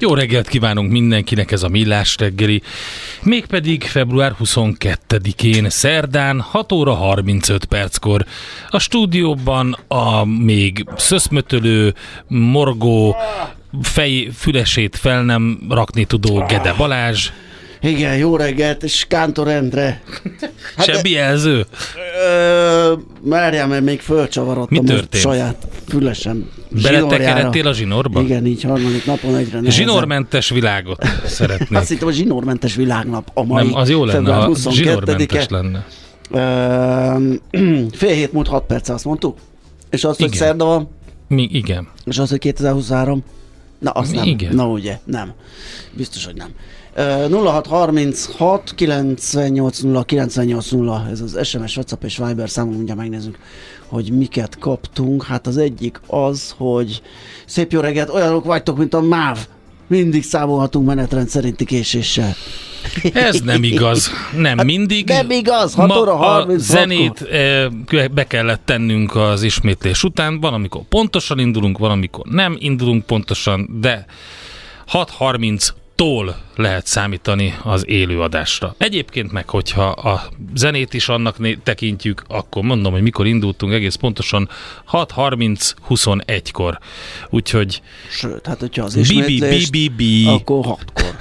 Jó reggelt kívánunk mindenkinek ez a Millás reggeli, mégpedig február 22-én, szerdán, 6 óra 35 perckor. A stúdióban a még szöszmötölő, morgó, fej fülesét fel nem rakni tudó Gede Balázs. Igen, jó reggelt, és Kántor Endre. Hát Semmi jelző? Ö, Merjem, mert még fölcsavarodtam Mi történt? saját fülesem Beletekeredtél a zsinórba? Igen, így harmadik napon egyre nehezebb. Zsinórmentes világot szeretnék. Azt hittem a zsinórmentes világnap a mai Nem, az jó lenne, ha 22-e. zsinórmentes lenne. Ö, fél hét múlt 6 perc, azt mondtuk? És az, hogy szerda van, Mi, igen. és az, hogy 2023? Na, azt nem. Igen. Na ugye, nem. Biztos, hogy nem. Ö, 0636 98 0 98 0, ez az SMS, WhatsApp és Viber számunk, mindjárt megnézzük, hogy miket kaptunk. Hát az egyik az, hogy szép jó reggelt, olyanok vagytok, mint a MÁV. Mindig számolhatunk menetrend szerinti késéssel. Ez nem igaz. Nem mindig. Hát nem igaz, 6 óra Ma a 36 zenét eh, be kellett tennünk az ismétlés után. Van, amikor pontosan indulunk, van, amikor nem indulunk pontosan, de 6.30-tól lehet számítani az élőadásra. Egyébként meg, hogyha a zenét is annak né- tekintjük, akkor mondom, hogy mikor indultunk egész pontosan 6.30-21-kor. Úgyhogy Sőt, hát hogyha az bi akkor hatkor.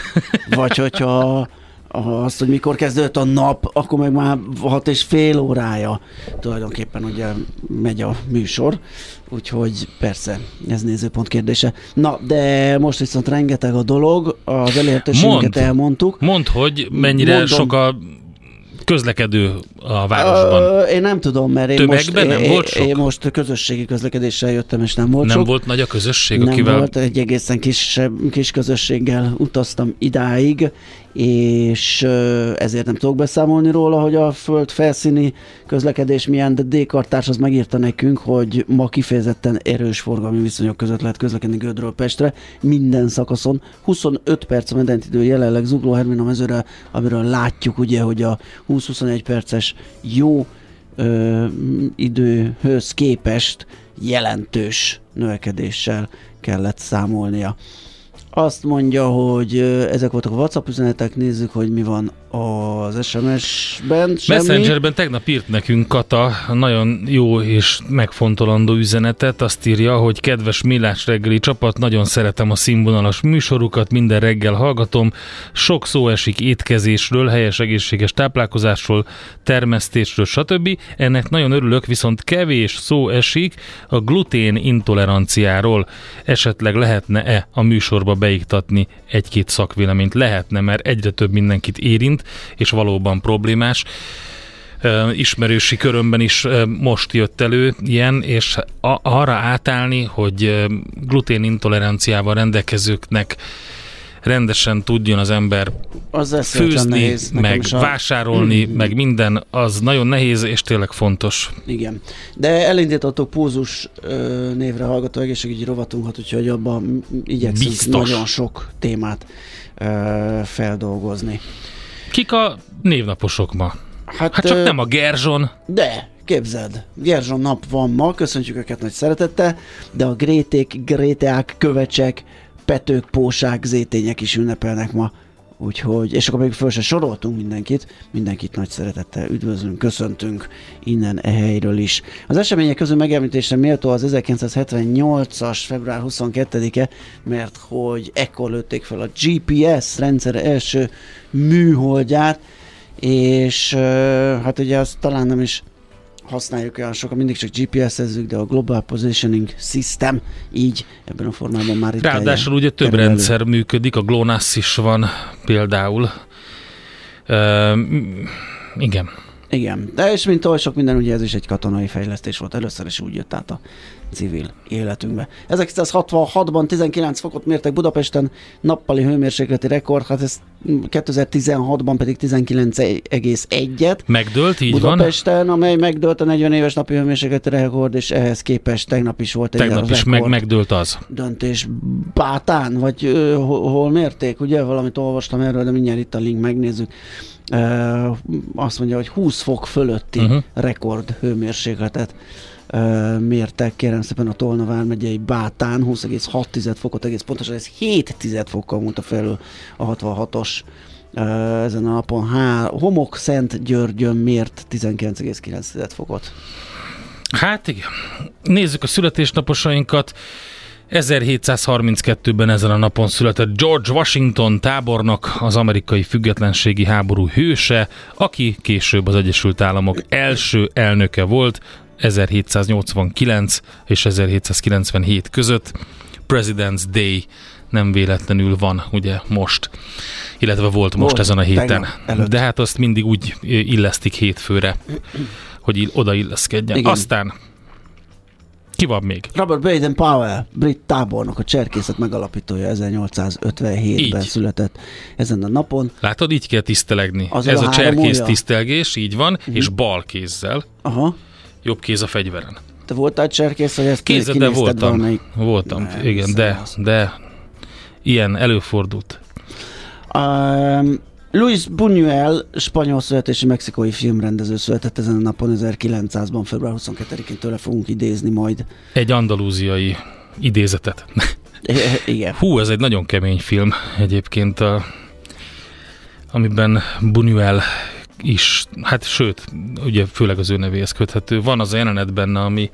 Vagy hogyha azt, hogy mikor kezdődött a nap, akkor meg már hat és fél órája tulajdonképpen ugye megy a műsor, úgyhogy persze, ez nézőpont kérdése. Na, de most viszont rengeteg a dolog, az elérhetőségünket Mondd. elmondtuk. mondd, hogy mennyire Mondom. sok a közlekedő a városban. Ö, én nem tudom, mert én Tömegben most, nem volt sok? én most közösségi közlekedéssel jöttem, és nem volt nem sok. volt nagy a közösség, nem akivel volt, egy egészen kis, kis közösséggel utaztam idáig, és ezért nem tudok beszámolni róla, hogy a föld felszíni közlekedés milyen, de D-kartárs az megírta nekünk, hogy ma kifejezetten erős forgalmi viszonyok között lehet közlekedni Gödről Pestre, minden szakaszon. 25 perc a medentidő jelenleg Zugló Hermina mezőre, amiről látjuk ugye, hogy a 20-21 perces jó ö, időhöz képest jelentős növekedéssel kellett számolnia. Azt mondja, hogy ezek voltak a WhatsApp üzenetek, nézzük, hogy mi van az SMS-ben. Semmi. Messengerben tegnap írt nekünk Kata nagyon jó és megfontolandó üzenetet. Azt írja, hogy kedves Millás reggeli csapat, nagyon szeretem a színvonalas műsorukat, minden reggel hallgatom. Sok szó esik étkezésről, helyes egészséges táplálkozásról, termesztésről, stb. Ennek nagyon örülök, viszont kevés szó esik a glutén intoleranciáról. Esetleg lehetne-e a műsorba beiktatni egy-két szakvéleményt? Lehetne, mert egyre több mindenkit érint, és valóban problémás. Ismerősi körömben is most jött elő ilyen, és arra átállni, hogy ö, glutén intoleranciával rendelkezőknek rendesen tudjon az ember Az főzni, nehéz. Meg a- vásárolni, meg minden, az nagyon nehéz és tényleg fontos. Igen. De elindítottuk Pózus ö, névre hallgató egészségügyi rovatunkat, úgyhogy abban igyekszünk Biztos. nagyon sok témát feldolgozni. Kik a névnaposok ma? Hát csak ö, nem a Gerzson, De, képzeld, Gerzson nap van ma, köszöntjük őket nagy szeretettel, de a Gréték, Gréteák, Kövecsek, Petők, Pósák, Zétények is ünnepelnek ma. Úgyhogy, és akkor még föl se soroltunk mindenkit, mindenkit nagy szeretettel üdvözlünk, köszöntünk innen e helyről is. Az események közül megemlítésre méltó az 1978-as február 22-e, mert hogy ekkor lőtték fel a GPS rendszer első műholdját, és hát ugye azt talán nem is használjuk olyan sokan, mindig csak GPS-ezzük, de a Global Positioning System így ebben a formában már itt ráadásul ugye több kerül elő. rendszer működik, a GLONASS is van például. Üm, igen. Igen, de és mint oly sok minden, ugye ez is egy katonai fejlesztés volt. Először is úgy jött át a civil életünkbe. 1966-ban 19 fokot mértek Budapesten, nappali hőmérsékleti rekord, hát ez 2016-ban pedig 19,1-et. Megdőlt, így van. Budapesten, amely megdőlt a 40 éves napi hőmérsékleti rekord, és ehhez képest tegnap is volt egy Tegnap is meg, megdőlt az. döntés Bátán, vagy ö, hol, mérték, ugye? Valamit olvastam erről, de mindjárt itt a link megnézzük. Ö, azt mondja, hogy 20 fok fölötti uh-huh. rekord hőmérsékletet mértek, kérem szépen a Tolna vármegyei Bátán, 20,6 fokot egész pontosan, ez 7 fokkal mondta felül a 66-os ö, ezen a napon. Há, Homok Szent Györgyön mért 19,9 fokot. Hát igen. Nézzük a születésnaposainkat. 1732-ben ezen a napon született George Washington tábornok, az amerikai függetlenségi háború hőse, aki később az Egyesült Államok első elnöke volt 1789 és 1797 között. President's Day nem véletlenül van ugye most, illetve volt most Volt, ezen a héten. De hát azt mindig úgy illesztik hétfőre, hogy ill- odailleszkedjen. Igen. Aztán ki van még? Robert Baden Powell, brit tábornok, a cserkészet megalapítója 1857-ben Így. született ezen a napon. Látod, így kell tisztelegni. Azzal Ez a a cserkész tisztelgés, így van, és bal kézzel, Aha, jobb kéz a fegyveren. te voltál cserkész, vagy ezt Kézzel, de voltam. valamelyik? Voltam, Nem, igen, de, de ilyen előfordult. Um, Luis Buñuel, spanyol születési mexikói filmrendező született ezen a napon 1900-ban, február 22-én tőle fogunk idézni majd. Egy andalúziai idézetet. Igen. Hú, ez egy nagyon kemény film egyébként, a, amiben Buñuel is, hát sőt, ugye főleg az ő nevéhez köthető. Van az a jelenet benne, ami,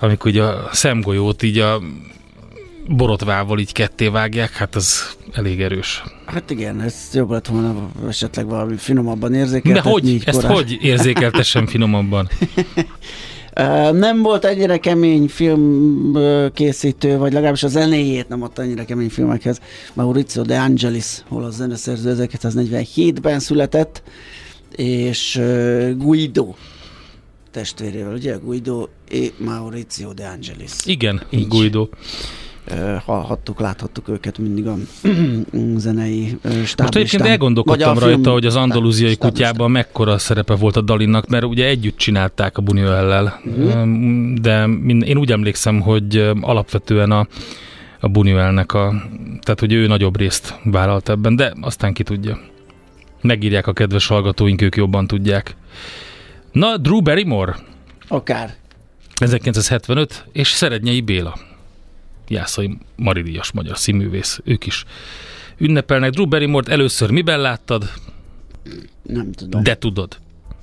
amikor ugye a szemgolyót így a borotvával így ketté vágják, hát az elég erős. Hát igen, ez jobb lett volna esetleg valami finomabban érzékeltetni. De hogy? Ezt korán. hogy érzékeltessem finomabban? Nem volt ennyire kemény filmkészítő, vagy legalábbis a zenéjét nem adta ennyire kemény filmekhez. Maurizio De Angelis, hol a zeneszerző 1947-ben született, és Guido testvérével, ugye? Guido e Maurizio De Angelis. Igen, Így. Guido. Hallhattuk, láthattuk őket mindig a zenei stáblistán. Most egyébként elgondolkodtam rajta, film hogy az andalúziai kutyában mekkora szerepe volt a Dalinnak, mert ugye együtt csinálták a Buñuellel, Mhm. de én úgy emlékszem, hogy alapvetően a, a Buñuelnek a, tehát hogy ő nagyobb részt vállalt ebben, de aztán ki tudja. Megírják a kedves hallgatóink, ők jobban tudják. Na, Drew Barrymore, Akár. 1975, és Szerednyei Béla. Jászai Maridíjas magyar színművész, ők is ünnepelnek. Drew Barrymore-t először miben láttad? Nem tudom. De tudod,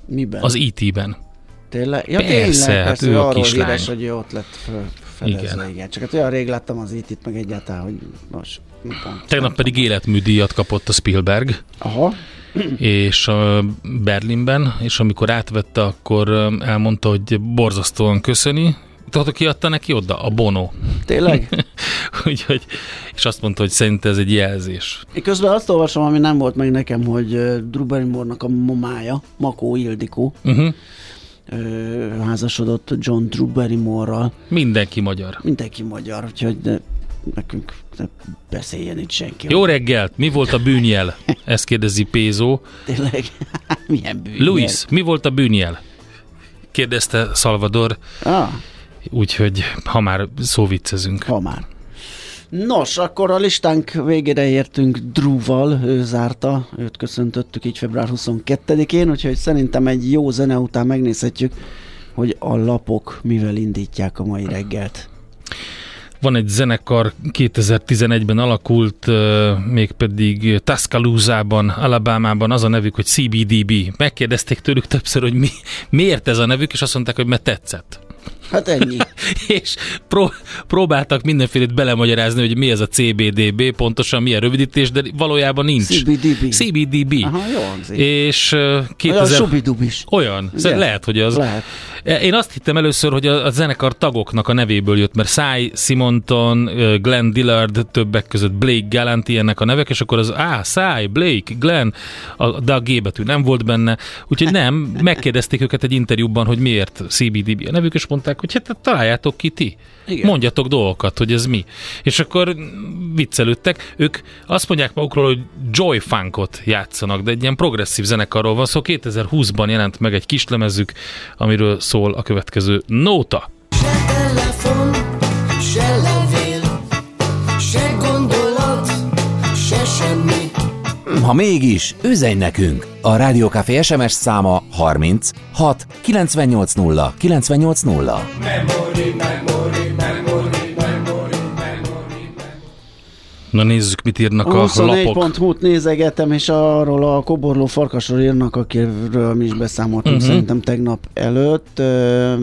Miben? az IT-ben. Tényleg? Ja, Persze, tényleg, hát persze, ő a arról kislány. híres, hogy ő ott lett föl, fedezve, igen. Igen. Csak hát olyan rég láttam az itt meg egyáltalán, hogy most pont. Tegnap pedig életműdíjat kapott a Spielberg, Aha, és a Berlinben, és amikor átvette, akkor elmondta, hogy borzasztóan köszöni. Tudod, ki adta neki oda? A Bono. tényleg? Úgyhogy, és azt mondta, hogy szerinte ez egy jelzés. Én közben azt olvasom, ami nem volt meg nekem, hogy Barrymore-nak a mamája, Makó Ildikó, Uh-huh. házasodott John Drew Barrymore-ral. Mindenki magyar. Mindenki magyar, úgyhogy de nekünk ne beszéljen itt senki. Jó reggelt! Mi volt a bűnjel? Ezt kérdezi Pézó. Tényleg, milyen bűn. Luis, mi volt a bűnjel? Kérdezte Salvador, Ah, úgyhogy ha már szóviccezünk. ha már. Nos, akkor a listánk végére értünk Drúval, ő zárta, őt köszöntöttük így február 22-én, úgyhogy szerintem egy jó zene után megnézhetjük, hogy a lapok mivel indítják a mai reggelt. Van egy zenekar, 2011-ben alakult, mégpedig Tuscaloosa-ban, Alabama-ban, az a nevük, hogy CBDB. Megkérdezték tőlük többször, hogy mi, miért ez a nevük, és azt mondták, hogy mert tetszett. Hát ennyi. és pró- próbáltak mindenfélét belemagyarázni, hogy mi ez a CBDB, pontosan milyen rövidítés, de valójában nincs. CBDB. CBDB. Aha, jó hangzik. És uh, Olyan 2000... subidubis. Olyan, Igen. lehet, hogy az. Lehet. Én azt hittem először, hogy a, a zenekar tagoknak a nevéből jött, mert Cy Simonton, ö, Glenn Dillard, többek között Blake Gallant ilyenek a nevek, és akkor az á, Cy, Blake, Glenn, a, de a G betű nem volt benne, úgyhogy nem, megkérdezték őket egy interjúban, hogy miért CBDB a nevük, és mondták, hogy hát találjátok ki ti. Igen. Mondjatok dolgokat, hogy ez mi. És akkor viccelődtek. Ők azt mondják magukról, hogy Joy Funkot játszanak, de egy ilyen progresszív zenekarról van szó. 2020-ban jelent meg egy kislemezük, amiről szól a következő nóta. Se telefon, se levél, se gondolat, se semmi. Ha mégis, üzenj nekünk! A Rádiókafé SMS száma 30 6 980 980. Na nézzük, mit írnak a lapok. 24.hu-t nézegetem, és arról a koborló farkasról írnak, akiről mi is beszámoltunk uh-huh. szerintem tegnap előtt.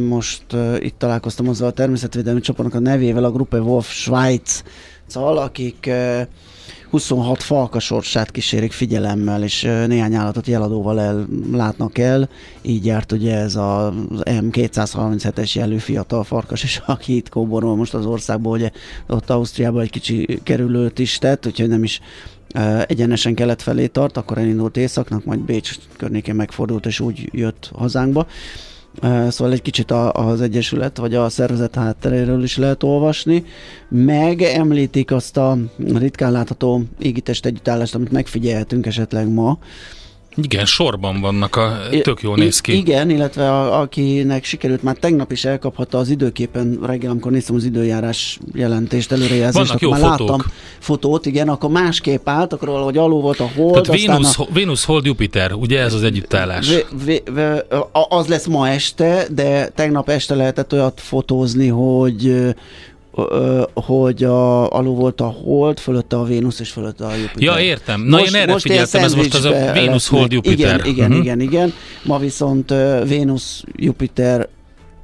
Most itt találkoztam azzal a természetvédelmi csoportnak a nevével, a Gruppe Wolf Schweiz szal, akik 26 falka sorsát kísérik figyelemmel, és néhány állatot jeladóval el, látnak el. Így járt ugye ez az M237-es jelű fiatal farkas, és aki itt kóborol most az országból, ugye ott Ausztriában egy kicsi kerülőt is tett, úgyhogy nem is egyenesen kelet felé tart, akkor elindult északnak, majd Bécs környékén megfordult, és úgy jött hazánkba. Szóval egy kicsit a- az Egyesület vagy a szervezet hátteréről is lehet olvasni, meg említik azt a ritkán látható égitest együttállást, amit megfigyelhetünk esetleg ma. Igen, sorban vannak, a, tök jól I- néz ki. Igen, illetve a, akinek sikerült, már tegnap is elkaphatta az időképen reggel, amikor néztem az időjárás jelentést, előrejelzést, Vannak jó már fotók. láttam fotót, igen, akkor másképp állt, akkor valahogy alul volt a hold, Tehát Vénusz, a, Vénusz, Hold, Jupiter, ugye ez az együttállás? Vé, vé, a- az lesz ma este, de tegnap este lehetett olyat fotózni, hogy hogy a, alul volt a hold, fölötte a Vénusz és fölötte a Jupiter. Ja, értem. Na, én erre ilyen figyeltem, ez most az a Vénusz. Hold, Jupiter. Igen, igen, Mhm. igen, igen. Ma viszont Vénusz, Jupiter,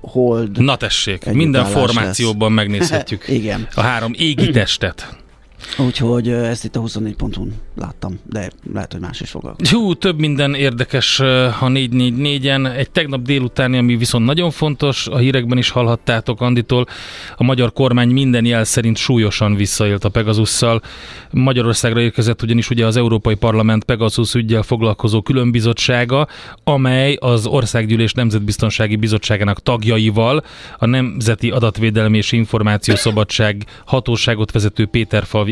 Hold. Na tessék, minden lesz. formációban megnézhetjük Igen. a három égi testet. Úgyhogy ezt itt a 24.hu-n láttam, de lehet, hogy más is foglalkozik. Hú, több minden érdekes a 444-en. Egy tegnap délutáni, ami viszont nagyon fontos, a hírekben is hallhattátok Anditól, a magyar kormány minden jel szerint súlyosan visszaélt a Pegasusszal. Magyarországra érkezett ugyanis ugye az Európai Parlament Pegasus ügyel foglalkozó különbizottsága, amely az Országgyűlés Nemzetbiztonsági Bizottságának tagjaival a Nemzeti Adatvédelmi és Információszabadság hatóságot vezető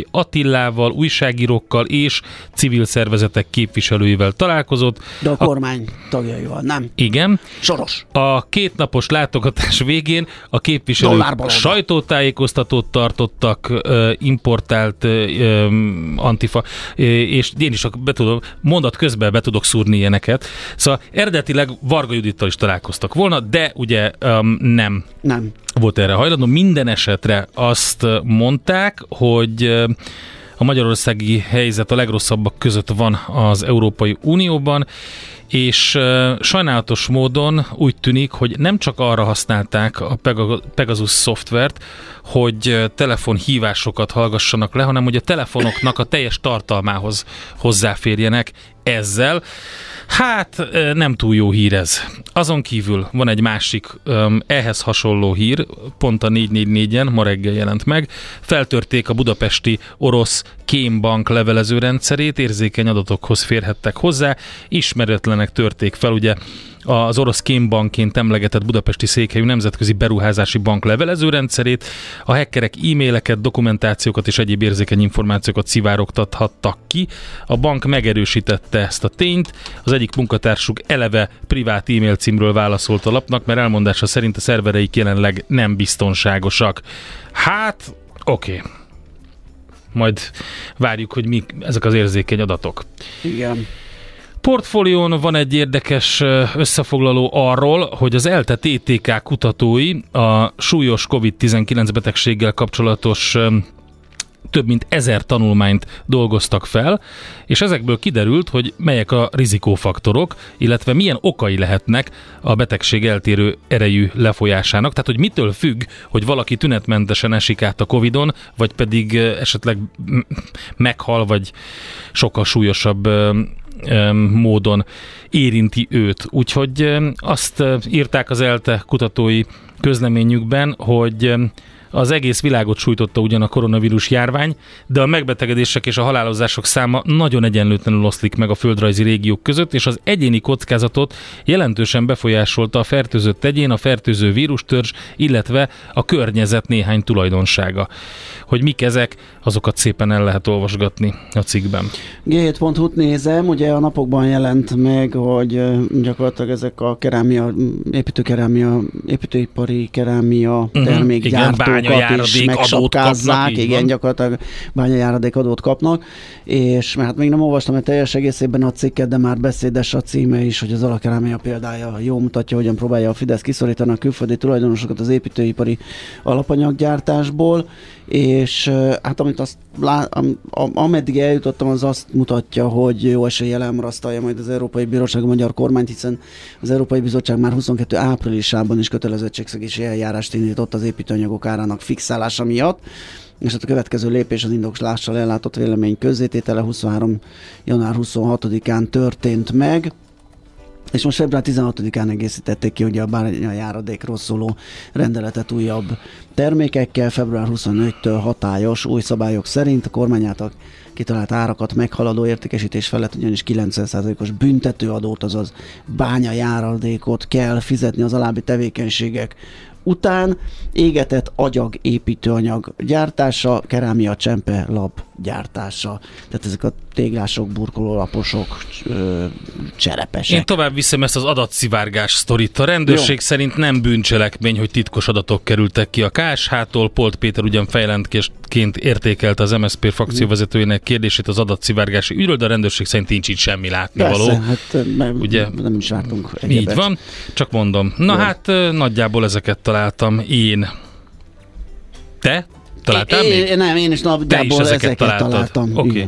Péterfalvi Attillával, újságírókkal és civil szervezetek képviselőivel találkozott. De a kormány tagjaival, nem? Igen, Soros. a kétnapos látogatás végén a képviselők Dollárbalóba. sajtótájékoztatót tartottak, importált antifa, és én is be tudom, mondat közben be tudok szúrni ilyeneket. Szóval eredetileg Varga Judittal is találkoztak volna, de ugye um, nem Nem. Volt erre hajlandó. Minden esetre azt mondták, hogy ö, a magyarországi helyzet a legrosszabbak között van az Európai Unióban, és ö, sajnálatos módon úgy tűnik, hogy nem csak arra használták a Pega- Pegasus szoftvert, hogy telefonhívásokat hallgassanak le, hanem hogy a telefonoknak a teljes tartalmához hozzáférjenek ezzel. Hát nem túl jó hír ez. Azon kívül van egy másik öm, ehhez hasonló hír, pont a 444-en, ma reggel jelent meg. Feltörték a budapesti orosz kémbank levelező rendszerét, érzékeny adatokhoz férhettek hozzá, ismeretlenek törték fel ugye az orosz kémbankként emlegetett budapesti székhelyű nemzetközi beruházási bank levelezőrendszerét. A hackerek e-maileket, dokumentációkat és egyéb érzékeny információkat szivárogtathattak ki. A bank megerősítette ezt a tényt. Az egyik munkatársuk eleve privát e-mail címről válaszolt a lapnak, mert elmondása szerint a szervereik jelenleg nem biztonságosak. Hát, oké. Okay. Majd várjuk, hogy mi ezek az érzékeny adatok. Igen. Portfólión van egy érdekes összefoglaló arról, hogy az ELTE TTK kutatói a súlyos COVID-19 betegséggel kapcsolatos több mint ezer tanulmányt dolgoztak fel, és ezekből kiderült, hogy melyek a rizikófaktorok, illetve milyen okai lehetnek a betegség eltérő erejű lefolyásának. Tehát, hogy mitől függ, hogy valaki tünetmentesen esik át a Covid-on, vagy pedig esetleg meghal, vagy sokkal súlyosabb módon érinti őt. Úgyhogy azt írták az ELTE kutatói közleményükben, hogy az egész világot sújtotta ugyan a koronavírus járvány, de a megbetegedések és a halálozások száma nagyon egyenlőtlenül oszlik meg a földrajzi régiók között, és az egyéni kockázatot jelentősen befolyásolta a fertőzött egyén, a fertőző vírustörzs, illetve a környezet néhány tulajdonsága. Hogy mik ezek, azokat szépen el lehet olvasgatni a cikkben. G7.hu-t nézem, ugye a napokban jelent meg, hogy gyakorlatilag ezek a kerámia, építőkerámia, építőipari kerámia termékgyártókat uh-huh. is megsapkázzák, igen, van. gyakorlatilag bányajáradék adót kapnak, és hát még nem olvastam egy teljes egészében a cikket, de már beszédes a címe is, hogy az alakerámia példája jó mutatja, hogyan próbálja a Fidesz kiszorítani a külföldi tulajdonosokat az építőipari alapanyaggyártásból, és hát amit azt, lá, am, ameddig eljutottam, az azt mutatja, hogy jó eséllyel elmarasztalja majd az Európai Bíróság a magyar kormányt, hiszen az Európai Bizottság már 22 áprilisában is kötelezettségszegési eljárást indított az építőanyagok árának fixálása miatt és hát a következő lépés az indoklással ellátott vélemény közzététele 23. január 26-án történt meg. És most február 16-án egészítették ki ugye a bárnya járadékról szóló rendeletet újabb termékekkel. Február 25-től hatályos új szabályok szerint a kormány által kitalált árakat meghaladó értékesítés felett ugyanis 90%-os büntetőadót, azaz bánya járadékot kell fizetni az alábbi tevékenységek után égetett agyag építőanyag gyártása, kerámia csempe lap gyártása. Tehát ezek a téglások, burkolólaposok, cserepesek. Én tovább viszem ezt az adatszivárgás sztorit. A rendőrség Jó. szerint nem bűncselekmény, hogy titkos adatok kerültek ki a KSH-tól. Polt Péter ugyan fejlentként értékelte az MSZP frakcióvezetőjének kérdését az adatszivárgási ügyről, de a rendőrség szerint nincs itt semmi látni Persze, hát Ugye, nem is vártunk egyebet. Így van, csak mondom. Na Jó. hát nagyjából ezeket találtam én. Te? Találtál é, még? É, nem, én is nagyjából ezeket, ezeket találtam. Oké. Okay.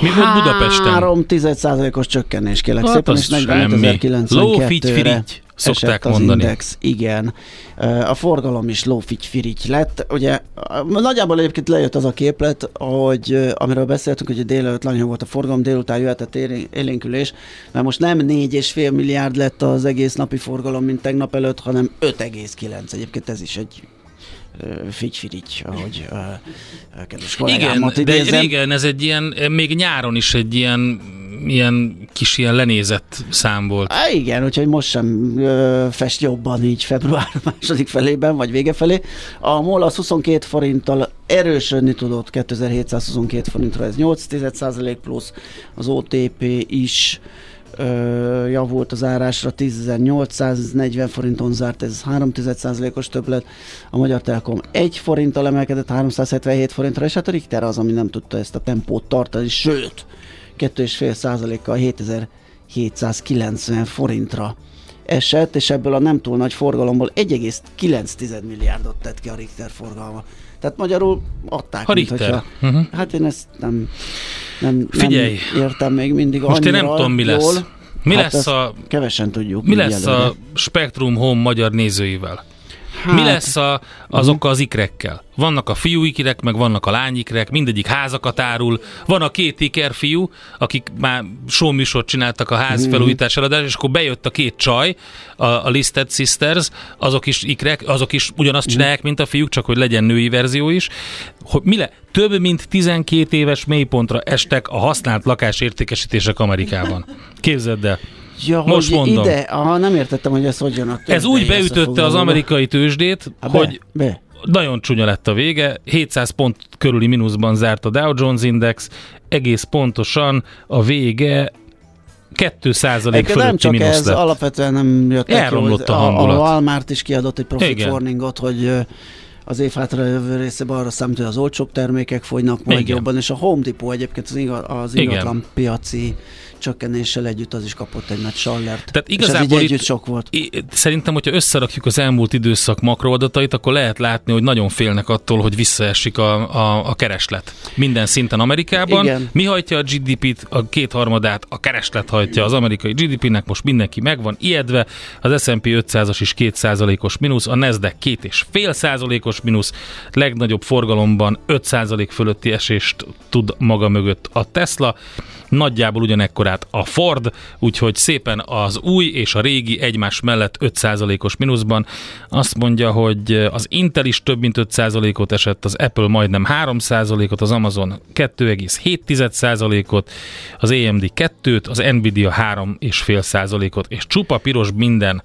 Mi volt Budapesten? 3 os csökkenés kérlek hát szépen, és 45.092-re szokták az mondani. index, igen. A forgalom is lófigy-firigy lett. Ugye nagyjából egyébként lejött az a képlet, hogy amiről beszéltünk, hogy délelőtt nagyon volt a forgalom, délután jöhetett élénkülés, mert most nem 4,5 milliárd lett az egész napi forgalom, mint tegnap előtt, hanem 5,9. Egyébként ez is egy figyfirigy, ahogy uh, kedves Igen, de régen ez egy ilyen, még nyáron is egy ilyen ilyen kis ilyen lenézett szám volt. Há, igen, úgyhogy most sem ö, fest jobban így február második felében, vagy vége felé. A MOL az 22 forinttal erősödni tudott 2722 forintra, ez 8 plusz, az OTP is ö, javult az árásra, 10.840 forinton zárt, ez 3,1%-os többlet. A Magyar Telekom 1 forinttal emelkedett 377 forintra, és hát a Richter az, ami nem tudta ezt a tempót tartani, sőt, 2,5%-kal 7790 forintra esett, és ebből a nem túl nagy forgalomból 1,9 milliárdot tett ki a Richter forgalma. Tehát magyarul adták, a Richter. Mint, hogyha, uh-huh. Hát én ezt nem, nem, Figyelj. nem értem még mindig Most én nem tudom, mi lesz. Jól. Mi hát lesz a... Kevesen tudjuk. Mi lesz előre. a Spectrum Home magyar nézőivel? Hát, Mi lesz a, azokkal az ikrekkel? Vannak a fiú ikrek, meg vannak a lányikrek, mindegyik házakat árul. Van a két iker fiú, akik már showműsort csináltak a ház felújítás eladás, és akkor bejött a két csaj, a, a Listed Sisters, azok is ikrek, azok is ugyanazt csinálják, mint a fiúk, csak hogy legyen női verzió is. Hogy mi le? Több mint 12 éves mélypontra estek a használt lakásértékesítések Amerikában. Képzeld el. Ja, Most hogy mondom. Ide, aha, nem értettem, hogy ez hogyan a Ez úgy beütötte az amerikai tőzsdét, be, hogy be. nagyon csúnya lett a vége, 700 pont körüli mínuszban zárt a Dow Jones Index, egész pontosan a vége 2 százalék Egyébként nem fölötti csak mínusz ez, lett. alapvetően nem jött neki, Elromlott hogy a a, hangulat. a Walmart is kiadott egy profit Igen. warningot, hogy az év hátra jövő részében arra számít, hogy az olcsóbb termékek fogynak majd Igen. jobban, és a Home Depot egyébként az, inga, az ingatlan piaci csökkenéssel együtt az is kapott egy nagy sallert. Tehát és igazából ez így együtt sok volt. Szerintem, hogyha összerakjuk az elmúlt időszak makroadatait, akkor lehet látni, hogy nagyon félnek attól, hogy visszaesik a, a, a kereslet. Minden szinten Amerikában. Igen. Mi hajtja a GDP-t, a kétharmadát, a kereslet hajtja az amerikai GDP-nek, most mindenki megvan ijedve, az S&P 500-as is 2%-os mínusz, a Nasdaq 2,5 százalékos mínusz, legnagyobb forgalomban 5 százalék fölötti esést tud maga mögött a Tesla, nagyjából ugyanekkorát a Ford, úgyhogy szépen az új és a régi egymás mellett 5%-os mínuszban. Azt mondja, hogy az Intel is több mint 5%-ot esett, az Apple majdnem 3%-ot, az Amazon 2,7%-ot, az AMD 2-t, az Nvidia 3,5%-ot, és csupa piros minden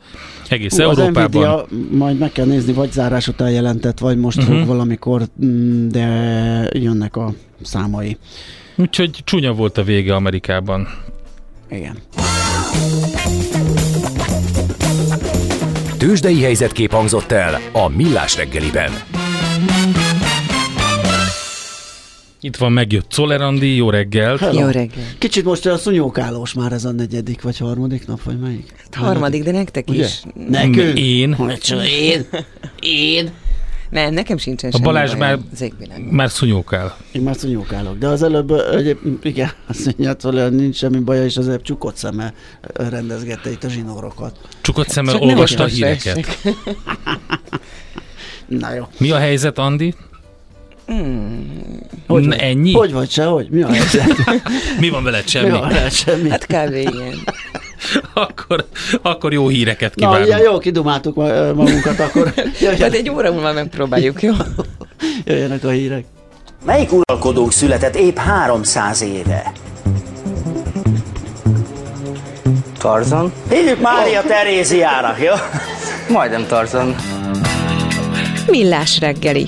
egész Hú, az Európában. Nvidia, majd meg kell nézni, vagy zárás után jelentett, vagy most Mhm. uh-huh. fog valamikor, mm, de jönnek a számai. Úgyhogy csúnya volt a vége Amerikában. Igen. Tőzsdei helyzetkép hangzott el a Millás reggeliben. Itt van, megjött Czoller Andi, jó reggelt! Hello. Jó reggel. Kicsit most olyan szunyókálós már ez a negyedik vagy harmadik nap, vagy melyik? Harmadik, de nektek Ugye? is. Nekünk? Én? Én? Én? Nem, nekem sincsen A semmi Balázs bajom már-. Már szunyókál. Én már szúnyókálok, de az előbb, ö, egyéb, igen, azt mondja, hogy nincs semmi baja, és az előbb csukott szeme rendezgette itt a zsinórokat. Csukott szemmel Csak nem olvasta a híreket. Na jó. Mi a helyzet, Andi? Hogy N- vagy? ennyi? Hogy vagy se, hogy? Mi helyzet? Mi van veled Mi semmi? van veled? Semmi. Hát kb. igen. akkor, akkor jó híreket Na, kívánok. ugye jó kidumáltuk magunkat, akkor jöjjenek, egy óra múlva megpróbáljuk, jó? jöjjenek a hírek. Melyik uralkodónk született épp 300 éve? Tarzan? Hívjuk Mária Teréziának, jó? Majdnem Tarzan. Millás reggeli.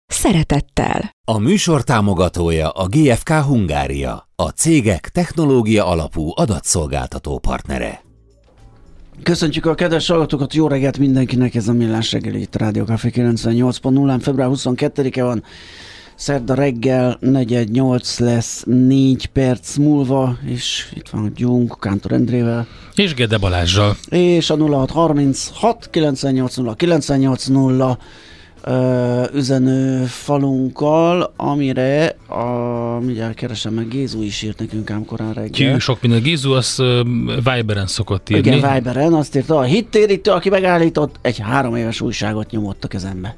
szeretettel. A műsor támogatója a GFK Hungária, a cégek technológia alapú adatszolgáltató partnere. Köszöntjük a kedves hallgatókat, jó reggelt mindenkinek, ez a Millás reggeli itt Rádió Café 98.0-án, február 22-e van, szerda reggel, 418 lesz 4 perc múlva, és itt van Gyunk, Kántor Endrével, És Gede Balázsral. és a 0636 980 980 ö, üzenő falunkkal, amire a, mindjárt keresem meg, Gézu is írt nekünk ám korán reggel. Hű, sok minden. Gizu az uh, Viberen szokott írni. Igen, Viberen azt írta, a hittérítő, aki megállított, egy három éves újságot nyomott a kezembe.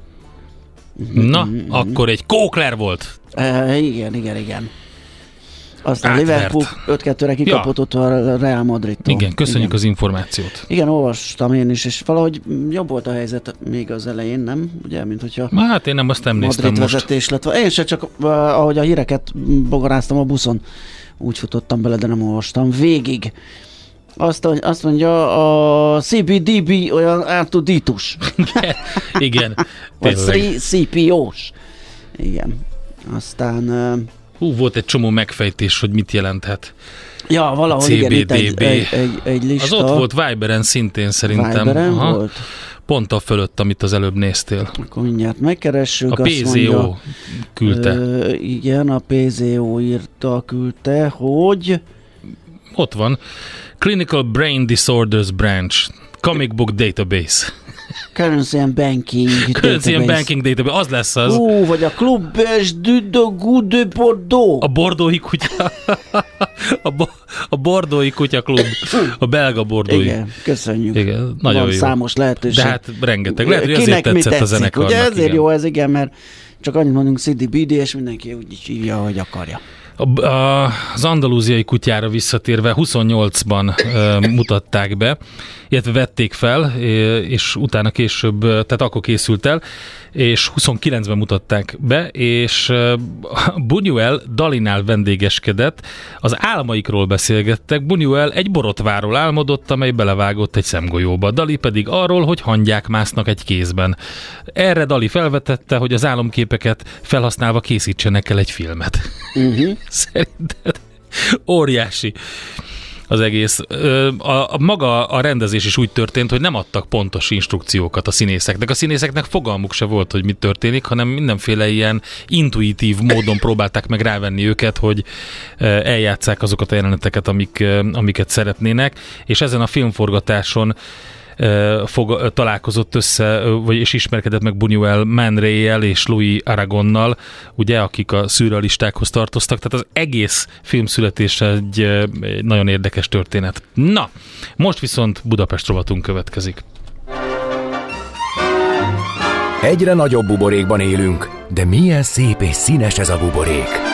Na, akkor egy kókler volt. E, igen, igen, igen. Aztán Átvert. Liverpool 5-2-re kikapott ott a Real Madridtól. Igen, köszönjük Igen. az információt. Igen, olvastam én is, és valahogy jobb volt a helyzet még az elején, nem? Ugye, mint hogyha Hát én nem azt nem Madrid most. vezetés lett. Én se csak, uh, ahogy a híreket bogaráztam a buszon, úgy futottam bele, de nem olvastam végig. Azt, azt mondja, a CBDB olyan ártudítus. Igen, Vagy tényleg. CPO-s. Igen. Aztán, uh, Hú, volt egy csomó megfejtés, hogy mit jelenthet. ja, valahol igen, itt egy, CBDB. egy, egy, egy Az lista. ott volt Viberen szintén szerintem. Viberen volt? Pont a fölött, amit az előbb néztél. Akkor mindjárt megkeressük. A PZO mondja, küldte. Ö, igen, a PZO írta, küldte, hogy Ott van. Clinical Brain Disorders Branch. Comic Book Database. Currency and Banking Currency and. Banking Database. Az lesz az. Ú, vagy a Club Belge du de Goût de Bordeaux. A bordói kutya. A, bo- a bordói kutya klub. A belga bordói. Igen, köszönjük. Igen, nagyon Van jó. számos lehetőség. De hát rengeteg. Lehet, hogy Kinek ezért tetszett a tetszik, zenekarnak. Ugye ezért igen. jó ez, igen, mert csak annyit mondunk CDBD, és mindenki úgy hívja, ahogy akarja. A, a, az andalúziai kutyára visszatérve 28-ban ö, mutatták be, illetve vették fel, és utána később, tehát akkor készült el, és 29-ben mutatták be, és ö, Buñuel Dalinál vendégeskedett, az álmaikról beszélgettek, Buñuel egy borotváról álmodott, amely belevágott egy szemgolyóba, Dali pedig arról, hogy hangyák másznak egy kézben. Erre Dali felvetette, hogy az álomképeket felhasználva készítsenek el egy filmet. Uh-huh. Szerinted óriási az egész. A, a maga a rendezés is úgy történt, hogy nem adtak pontos instrukciókat a színészeknek. A színészeknek fogalmuk se volt, hogy mi történik, hanem mindenféle ilyen intuitív módon próbálták meg rávenni őket, hogy eljátszák azokat a jeleneteket, amik, amiket szeretnének, és ezen a filmforgatáson fog, találkozott össze, vagy és ismerkedett meg Buñuel Man Ray-jel és Louis Aragonnal, ugye, akik a szürrealistákhoz tartoztak, tehát az egész film születése egy, egy nagyon érdekes történet. Na, most viszont Budapest rovatunk következik. Egyre nagyobb buborékban élünk, de milyen szép és színes ez a buborék.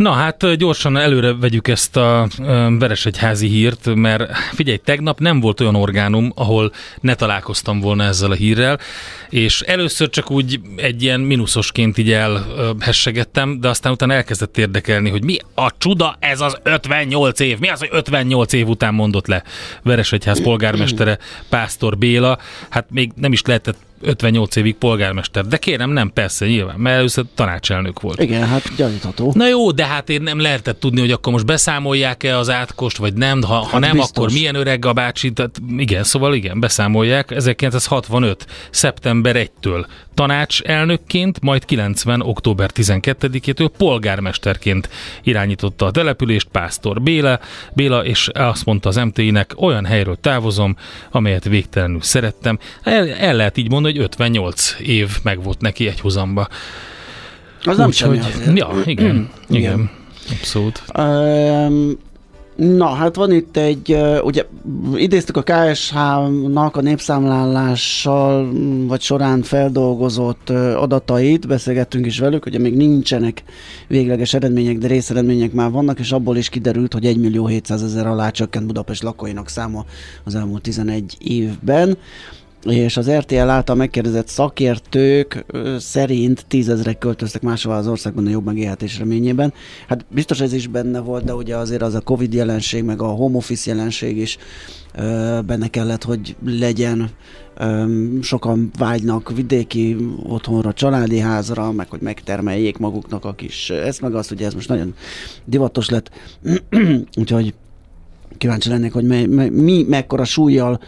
Na hát gyorsan előre vegyük ezt a Veresegyházi hírt, mert figyelj, tegnap nem volt olyan orgánum, ahol ne találkoztam volna ezzel a hírrel, és először csak úgy egy ilyen mínuszosként így elhessegettem, de aztán utána elkezdett érdekelni, hogy mi a csuda ez az 58 év, mi az, hogy 58 év után mondott le Veresegyház polgármestere Pásztor Béla, hát még nem is lehetett 58 évig polgármester, de kérem, nem, persze, nyilván, mert először tanácselnök volt. Igen, hát gyanítható. Na jó, de hát én nem lehetett tudni, hogy akkor most beszámolják-e az átkost, vagy nem. Ha, ha Hát nem, biztos. akkor milyen öreg a bácsi. Tehát igen, szóval igen, beszámolják. 1965. szeptember 1-től tanácselnökként, majd 90. október 12-től polgármesterként irányította a települést Pásztor Béla, Béla, és azt mondta az MTI-nek, olyan helyről távozom, amelyet végtelenül szerettem. El, el lehet így mondani, hogy 58 év meg volt neki egy hozamba. Az nem Úgyhogy- semmi azért. Ja, igen, igen, Igen. abszolút. Um, na, hát van itt egy, ugye idéztük a KSH-nak a népszámlálással mm, vagy során feldolgozott adatait, beszélgettünk is velük, ugye még nincsenek végleges eredmények, de részeredmények már vannak, és abból is kiderült, hogy 1 millió 700 ezer alá csökkent Budapest lakóinak száma az elmúlt 11 évben és az RTL által megkérdezett szakértők szerint tízezrek költöztek máshova az országban a jobb megélhetés reményében. Hát biztos ez is benne volt, de ugye azért az a Covid jelenség, meg a home office jelenség is benne kellett, hogy legyen. Sokan vágynak vidéki otthonra, családi házra, meg hogy megtermeljék maguknak a kis ezt meg azt, ugye ez most nagyon divatos lett. Úgyhogy kíváncsi lennék, hogy me, me, mi mekkora súlyjal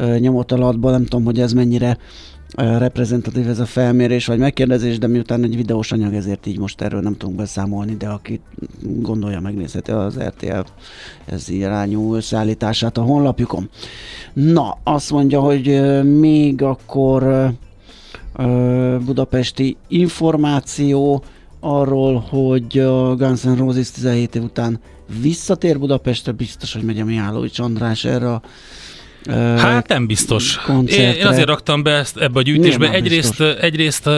ö, nyomott alatba, nem tudom, hogy ez mennyire reprezentatív ez a felmérés vagy megkérdezés, de miután egy videós anyag, ezért így most erről nem tudunk beszámolni, de aki gondolja, megnézheti az RTL ez irányú összeállítását a honlapjukon. Na, azt mondja, hogy még akkor budapesti információ arról, hogy a Guns N' Roses 17 év után visszatér Budapestre, biztos, hogy megy a Mihálovics András erre a Hát nem biztos. Én, koncertre. én azért raktam be ezt ebbe a gyűjtésbe. Egyrészt, biztos? egyrészt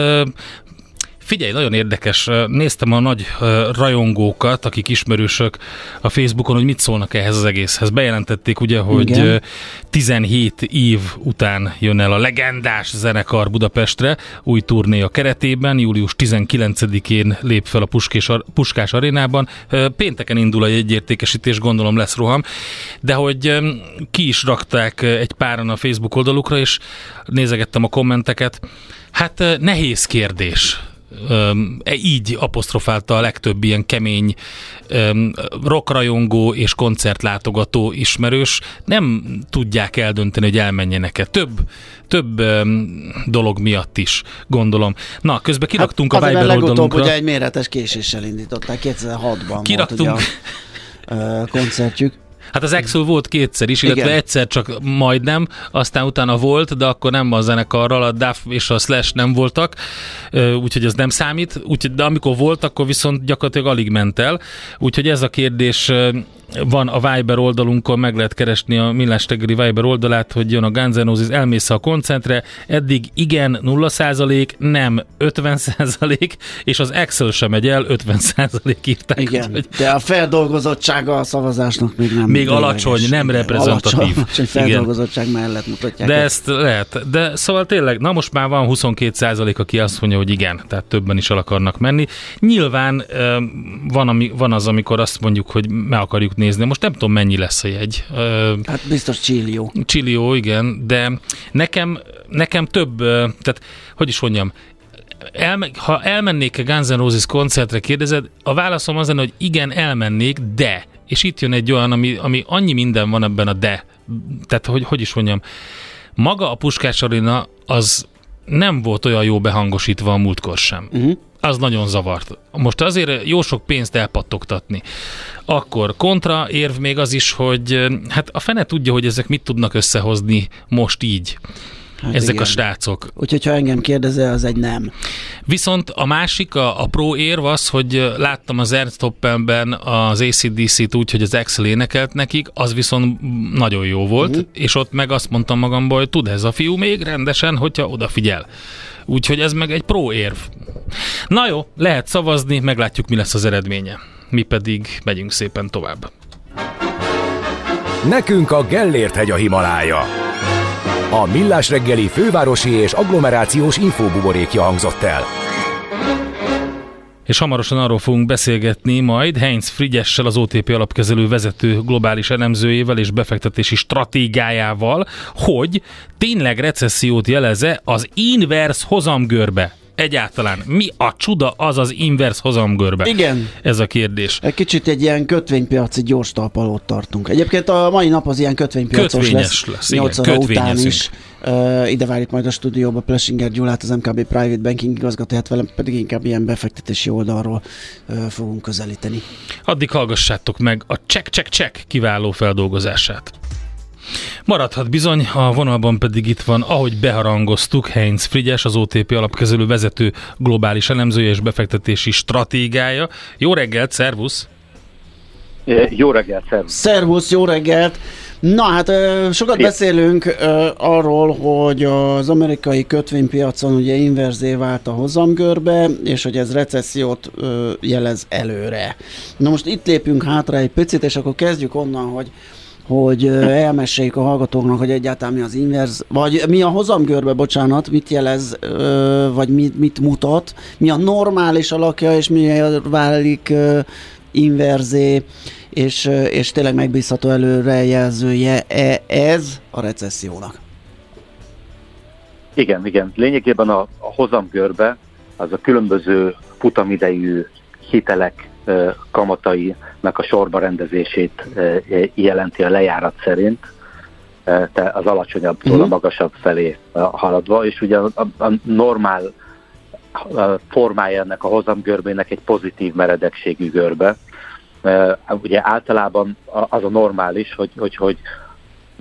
Figyelj, nagyon érdekes. Néztem a nagy rajongókat, akik ismerősök a Facebookon, hogy mit szólnak ehhez az egészhez. Bejelentették ugye, hogy Igen. ö, 17 év után jön el a legendás zenekar Budapestre, új turné a keretében, július 19-én lép fel a Puskés, Puskás arénában. Pénteken indul a jegyértékesítés, gondolom lesz roham, de hogy ki is rakták egy páran a Facebook oldalukra, és nézegettem a kommenteket. Hát nehéz kérdés. E- így apostrofálta a legtöbb ilyen kemény rockrajongó és koncertlátogató ismerős. Nem tudják eldönteni, hogy elmenjenek-e. Több, több dolog miatt is, gondolom. Na, közben kiraktunk hát a Viber legutóbb oldalunkra. ugye egy méretes késéssel indították, 2006-ban volt Kiraktunk. ugye a koncertjük. Hát az Axel volt kétszer is, illetve Igen. egyszer csak majdnem, aztán utána volt, de akkor nem a zenekarral, a Duff és a Slash nem voltak, úgyhogy ez nem számít, úgyhogy, de amikor volt, akkor viszont gyakorlatilag alig ment el, úgyhogy ez a kérdés van a Viber oldalunkon, meg lehet keresni a Millás reggeli Viber oldalát, hogy jön a Guns N' Roses, elmész a koncentre, eddig igen 0%, nem 50%, és az Excel sem megy el, 50% írták. Igen, úgyhogy- de a feldolgozottsága a szavazásnak még nem Még alacsony, nem Igen, reprezentatív. Alacsony, alacsony Igen. feldolgozottság mellett mutatják. De ezt. lehet. De szóval tényleg, na most már van 22 százalék, aki azt mondja, hogy igen, tehát többen is el akarnak menni. Nyilván van, ami, van az, amikor azt mondjuk, hogy meg akarjuk nézni. Most nem tudom, mennyi lesz a jegy. Hát biztos csillió. Csillió, igen, de nekem, nekem több, tehát hogy is mondjam, elme, ha elmennék a Guns N' Roses koncertre, kérdezed, a válaszom az lenne, hogy igen, elmennék, de, és itt jön egy olyan, ami, ami annyi minden van ebben a de, tehát hogy, hogy is mondjam, maga a Puskás Arena az nem volt olyan jó behangosítva a múltkor sem. Uh-huh. Az nagyon zavart. Most azért jó sok pénzt elpattogtatni. Akkor kontra érv még az is, hogy ö, hát a fene tudja, hogy ezek mit tudnak összehozni most így. Hát ezek igen. a srácok. Úgyhogy ha engem kérdezel, az egy nem. Viszont a másik, a, a pro érv az, hogy ö, láttam az Ernstoppenben az ACDC-t úgy, hogy az Excel énekelt nekik, az viszont nagyon jó volt, uh-huh. és ott meg azt mondtam magamból, hogy tud ez a fiú még rendesen, hogyha odafigyel. Úgyhogy ez meg egy pro érv. Na jó, lehet szavazni, meglátjuk, mi lesz az eredménye. Mi pedig megyünk szépen tovább. Nekünk a Gellért hegy a Himalája. A Millás reggeli fővárosi és agglomerációs infóbuborékja hangzott el. És hamarosan arról fogunk beszélgetni majd Heinz Frigyessel, az OTP alapkezelő vezető globális elemzőjével és befektetési stratégiájával, hogy tényleg recessziót jeleze az inverse hozamgörbe. Egyáltalán mi a csuda az az inverse hozamgörbe? Igen. Ez a kérdés. Egy kicsit egy ilyen kötvénypiaci gyors talpalót tartunk. Egyébként a mai nap az ilyen kötvénypiacos Kötvényes lesz. lesz, igen, 8 óra után is. Uh, ide várjuk majd a stúdióba Plesinger Gyulát, az MKB Private Banking igazgatóját, velem pedig inkább ilyen befektetési oldalról uh, fogunk közelíteni. Addig hallgassátok meg a check check check kiváló feldolgozását. Maradhat bizony, a vonalban pedig itt van, ahogy beharangoztuk, Heinz Frigyes, az OTP alapkezelő vezető globális elemzője és befektetési stratégája. Jó reggelt, szervusz! Jó reggelt, szervusz! Szervusz, jó reggelt! Na hát sokat Szia. beszélünk arról, hogy az amerikai kötvénypiacon ugye inverzé vált a hozamgörbe, és hogy ez recessziót jelez előre. Na most itt lépünk hátra egy picit, és akkor kezdjük onnan, hogy hogy elmeséljük a hallgatóknak, hogy egyáltalán mi az inverz, vagy mi a hozamgörbe, bocsánat, mit jelez, vagy mit, mit mutat, mi a normális alakja, és mi válik inverzé, és, és tényleg megbízható előrejelzője -e ez a recessziónak. Igen, igen. Lényegében a, a hozamgörbe az a különböző futamidejű hitelek ö, kamatainak a sorba rendezését ö, jelenti a lejárat szerint, ö, te az alacsonyabbtól a Mhm. magasabb felé haladva, és ugye a, a, a normál formája ennek a hozamgörbének egy pozitív meredekségű görbe. Ugye általában az a normális, hogy, hogy, hogy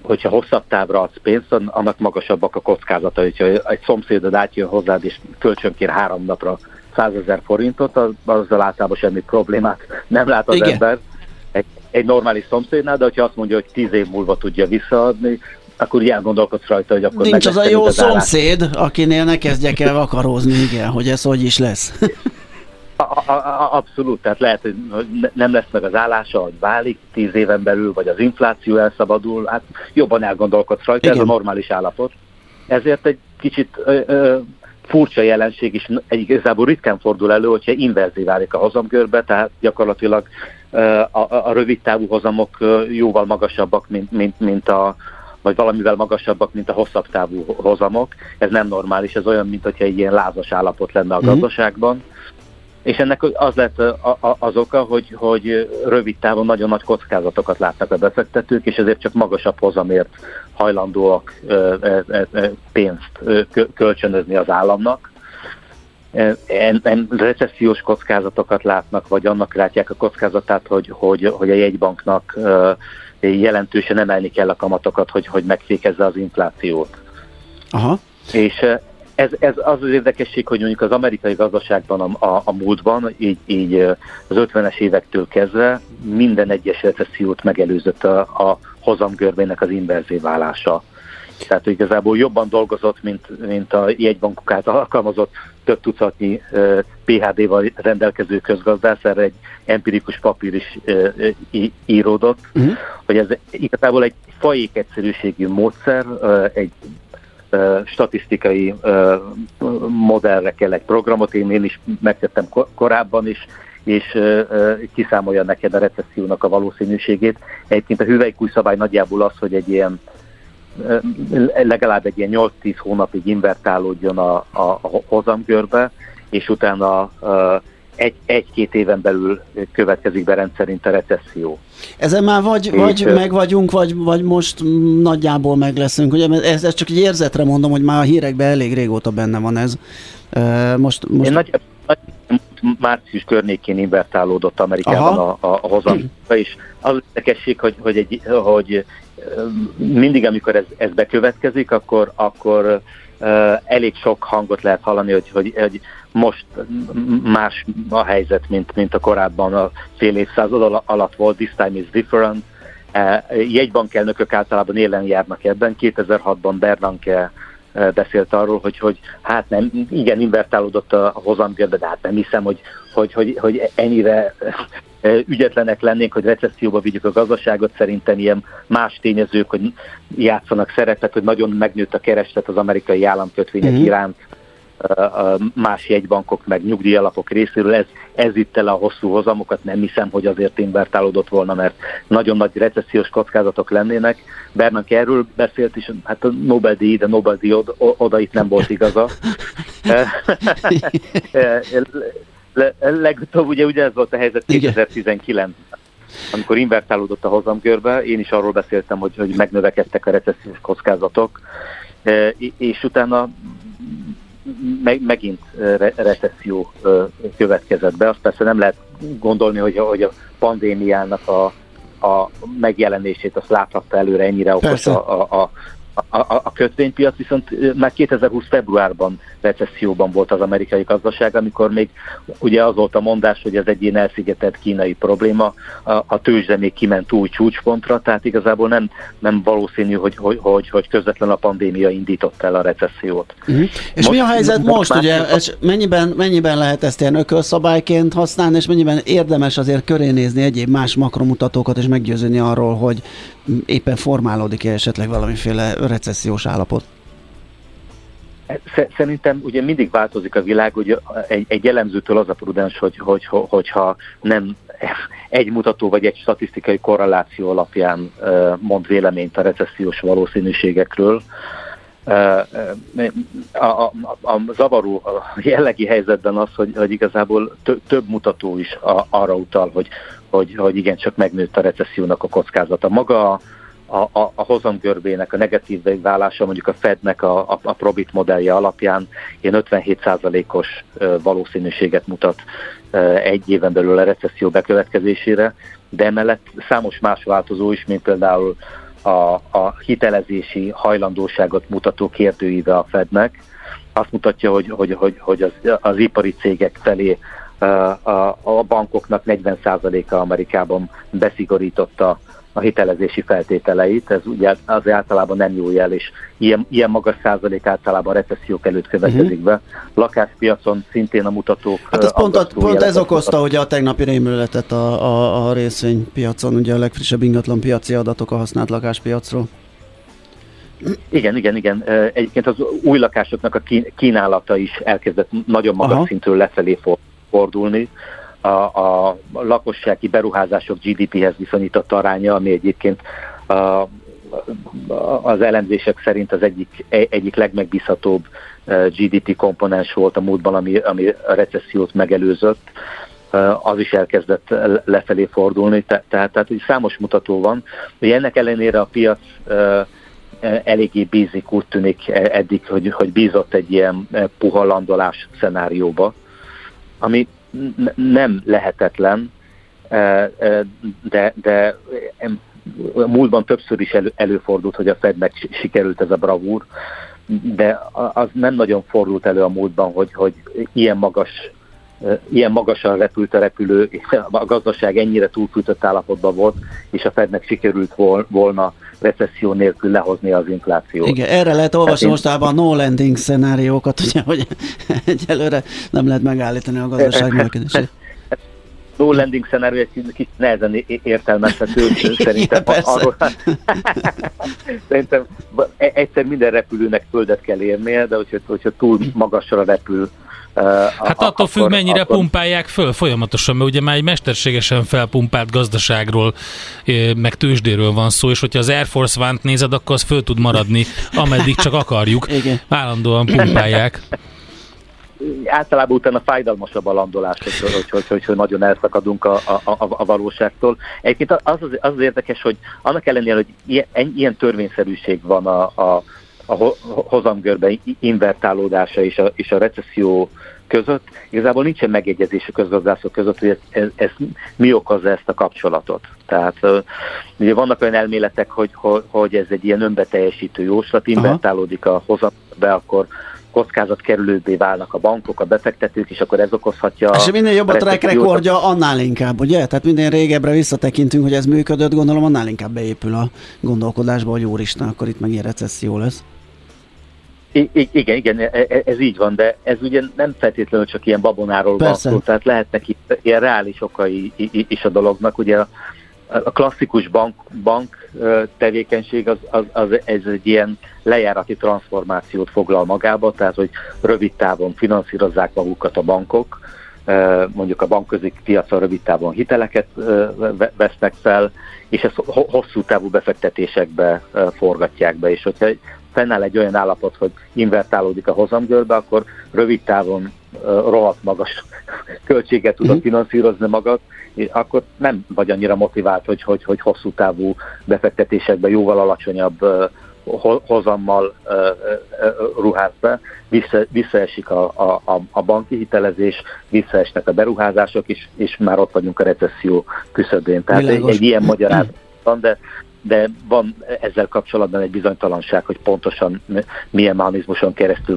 hogyha hosszabb távra adsz pénzt, an- annak magasabbak a kockázatai. Hogyha egy szomszédod átjön hozzád, és kölcsönkér három napra 100 ezer forintot, az, azzal általában semmi problémát nem lát az Igen. ember. Egy, egy normális szomszédnál, de hogyha azt mondja, hogy tíz év múlva tudja visszaadni, akkor így elgondolkodsz rajta, hogy akkor Nincs az a jó az szomszéd, akinél ne kezdjek el vakarózni, igen, hogy ez hogy is lesz. A, a, a, abszolút, tehát lehet, hogy ne- nem lesz meg az állása, hogy válik tíz éven belül, vagy az infláció elszabadul, hát jobban elgondolkodsz rajta, ez a Igen. normális állapot. Ezért egy kicsit ö, ö, furcsa jelenség is, igazából ritkán fordul elő, hogyha válik a hozamgörbe, tehát gyakorlatilag a, a, a rövid távú hozamok jóval magasabbak, mint, mint, mint a vagy valamivel magasabbak, mint a hosszabb távú hozamok. Ez nem normális, ez olyan, mint hogyha egy ilyen lázas állapot lenne a Mhm. gazdaságban. És ennek az lett az oka, hogy, hogy rövid távon nagyon nagy kockázatokat látnak a befektetők, és ezért csak magasabb hozamért hajlandóak pénzt kölcsönözni az államnak. En, en, recessziós kockázatokat látnak, vagy annak látják a kockázatát, hogy, hogy, hogy a jegybanknak jelentősen emelni kell a kamatokat, hogy, hogy megfékezze az inflációt. Aha. És ez, ez az az érdekesség, hogy mondjuk az amerikai gazdaságban a, a, a múltban, így, így eh, az 50-es évektől kezdve minden egyes recessziót megelőzött a, a hozamgörbének az inverzé válása. Tehát hogy igazából jobban dolgozott, mint, mint a jegybankok által alkalmazott több tucatnyi eh, PHD-val rendelkező közgazdász, erre egy empirikus papír is eh, eh, í- íródott, Uh-huh. hogy ez igazából egy fajék egyszerűségű módszer, ö, egy statisztikai modellre kell egy programot, én, én is megtettem ko- korábban is, és kiszámolja neked a recessziónak a valószínűségét. Egyébként a hüvelykúj szabály nagyjából az, hogy egy ilyen legalább egy ilyen 8-10 hónapig invertálódjon a, a, a hozamgörbe, és utána ö, egy, egy-két éven belül következik be rendszerint a recesszió. Ezen már vagy, És, vagy meg vagyunk, vagy, vagy most nagyjából meg leszünk. Ugye, ez, ez csak egy érzetre mondom, hogy már a hírekben elég régóta benne van ez. Most, most Én nagy, nagy, március környékén invertálódott Amerikában Aha. a, a, a hozam, és az érdekesség, hogy, hogy, egy, hogy mindig, amikor ez, ez bekövetkezik, akkor, akkor elég sok hangot lehet hallani, hogy, hogy, hogy most más a helyzet, mint, mint a korábban a fél évszázad al- alatt volt, this time is different. E, Jegybankelnökök általában élen járnak ebben. 2006-ban Bernanke e, beszélt arról, hogy, hogy hát nem, igen, invertálódott a hozamgörbe, de hát nem hiszem, hogy, hogy, hogy, hogy ennyire e, ügyetlenek lennénk, hogy recesszióba vigyük a gazdaságot. Szerintem ilyen más tényezők, hogy játszanak szerepet, hogy nagyon megnőtt a kereslet az amerikai államkötvények Mhm. uh-huh. iránt, más jegybankok meg nyugdíjalapok részéről. Ez, ez vitte le a hosszú hozamokat, nem hiszem, hogy azért invertálódott volna, mert nagyon nagy recessziós kockázatok lennének. Bernanke erről beszélt is, hát a Nobel-díj, de Nobel-díj oda, oda itt nem volt igaza. Le- le- Legutóbb ugye, ugye ez volt a helyzet Igen. 2019 amikor invertálódott a hozamgörbe, én is arról beszéltem, hogy, hogy megnövekedtek a recessziós kockázatok, e, és utána meg, megint re- recesszió következett be. Azt persze nem lehet gondolni, hogy, a- hogy a pandémiának a, a megjelenését azt láthatta előre ennyire okos a, a, a, a, a, a kötvénypiac, viszont már 2020 februárban recesszióban volt az amerikai gazdaság, amikor még ugye az volt a mondás, hogy ez egy ilyen elszigetelt kínai probléma, a, a tőzsde még kiment új csúcspontra, tehát igazából nem, nem valószínű, hogy, hogy, hogy, hogy közvetlenül a pandémia indította el a recessziót. Uh-huh. És Most- mi a helyzet most, most ugye, és mennyiben, mennyiben lehet ezt ilyen ökölszabályként használni, és mennyiben érdemes azért köré nézni egyéb más makromutatókat, és meggyőződni arról, hogy éppen formálódik-e esetleg valamiféle recessziós állapot? Sze- Szerintem ugye mindig változik a világ, ugye egy, egy elemzőtől az a prudens, hogy, hogy, hogyha nem egy mutató vagy egy statisztikai korreláció alapján mond véleményt a recessziós valószínűségekről. A, a, a zavaró a jellegi helyzetben az, hogy, hogy igazából tö, több mutató is a, arra utal, hogy, hogy, hogy igencsak megnőtt a recessziónak a kockázata. Maga a, a, a, a hozamgörbének a negatív válása mondjuk a Fednek a, a, a Probit modellje alapján ilyen 57%-os ö, valószínűséget mutat egy éven belül a recesszió bekövetkezésére, de emellett számos más változó is, mint például a, a hitelezési hajlandóságot mutató kérdőíve a Fednek, azt mutatja, hogy, hogy, hogy, hogy az, az ipari cégek felé a, a bankoknak 40%-a Amerikában beszigorította a hitelezési feltételeit, ez ugye az általában nem jó jel, és ilyen, ilyen magas százalék általában recessziók előtt következik uh-huh. be. Lakáspiacon szintén a mutatók... Hát ez pont, a, pont ez okozta ugye a tegnapi rémületet a, a, a részvénypiacon, ugye a legfrissebb ingatlan piaci adatok a használt lakáspiacról. Igen, igen, igen. Egyébként az új lakásoknak a kínálata is elkezdett nagyon magas Aha. szintről lefelé fordulni a, a lakossági beruházások GDP-hez viszonyított aránya, ami egyébként a, az elemzések szerint az egyik, egyik legmegbízhatóbb GDP komponens volt a múltban, ami, ami a recessziót megelőzött, az is elkezdett lefelé fordulni, tehát, tehát számos mutató van, hogy ennek ellenére a piac eléggé bízik, úgy tűnik eddig, hogy, hogy bízott egy ilyen puha landolás szenárióba, ami nem lehetetlen, de, de múltban többször is elő, előfordult, hogy a Fednek sikerült ez a bravúr, de az nem nagyon fordult elő a múltban, hogy, hogy ilyen magas ilyen magasan repült a repülő, a gazdaság ennyire túlfűtött állapotban volt, és a Fednek sikerült volna recesszió nélkül lehozni az inflációt. Igen, erre lehet olvasni hát mostában no landing szenáriókat, ugye, hogy egyelőre nem lehet megállítani a gazdaság növekedését. No landing szenárió egy kicsit nehezen értelmezhető, szerintem arról, szerintem e- egyszer minden repülőnek földet kell érnie, de hogyha, hogyha túl magasra repül Hát attól akkor, függ, mennyire akkor... pumpálják föl folyamatosan, mert ugye már egy mesterségesen felpumpált gazdaságról, meg tőzsdéről van szó, és hogyha az Air Force One-t nézed, akkor az föl tud maradni, ameddig csak akarjuk. Igen. Állandóan pumpálják. Általában utána fájdalmasabb a landolás, hogy, hogy, hogy, hogy, hogy nagyon elszakadunk a, a, a, a valóságtól. Egyébként az az, az az érdekes, hogy annak ellenére, hogy ilyen, ilyen törvényszerűség van a, a a hozamgörbe invertálódása és a, és a recesszió között, igazából nincsen megegyezés a közgazdászok között, hogy ez, ez, ez mi okozza ezt a kapcsolatot. Tehát ugye vannak olyan elméletek, hogy, hogy ez egy ilyen önbeteljesítő jóslat, invertálódik a hozambe, akkor kockázat kerülőbbé válnak a bankok, a befektetők, és akkor ez okozhatja... És minél jobb a track rekordja, annál inkább, ugye? Tehát minél régebbre visszatekintünk, hogy ez működött, gondolom annál inkább beépül a gondolkodásba, hogy úristen, akkor itt megint recesszió lesz. I- igen, igen, e, e, ez így van, de ez ugye nem feltétlenül csak ilyen babonáról van szó, tehát lehetnek itt ilyen reális okai is a dolognak. Ugye a, a klasszikus bank, bank tevékenység az, az, az ez egy ilyen lejárati transformációt foglal magába, tehát hogy rövid távon finanszírozzák magukat a bankok, mondjuk a bankközi piacon rövid távon hiteleket vesznek fel, és ezt hosszú távú befektetésekbe forgatják be, és hogyha fennáll egy olyan állapot, hogy invertálódik a hozamgörbe, akkor rövid távon rohadt magas költséget tudod mhm. finanszírozni magad, akkor nem vagy annyira motivált, hogy, hogy, hogy hosszú távú befektetésekben jóval alacsonyabb hozammal ruház be, vissza, visszaesik a, a, a banki hitelezés, visszaesnek a beruházások, is, és már ott vagyunk a recesszió küszöbén. Tehát egy, egy ilyen magyarázat van, de de van ezzel kapcsolatban egy bizonytalanság, hogy pontosan milyen mechanizmuson keresztül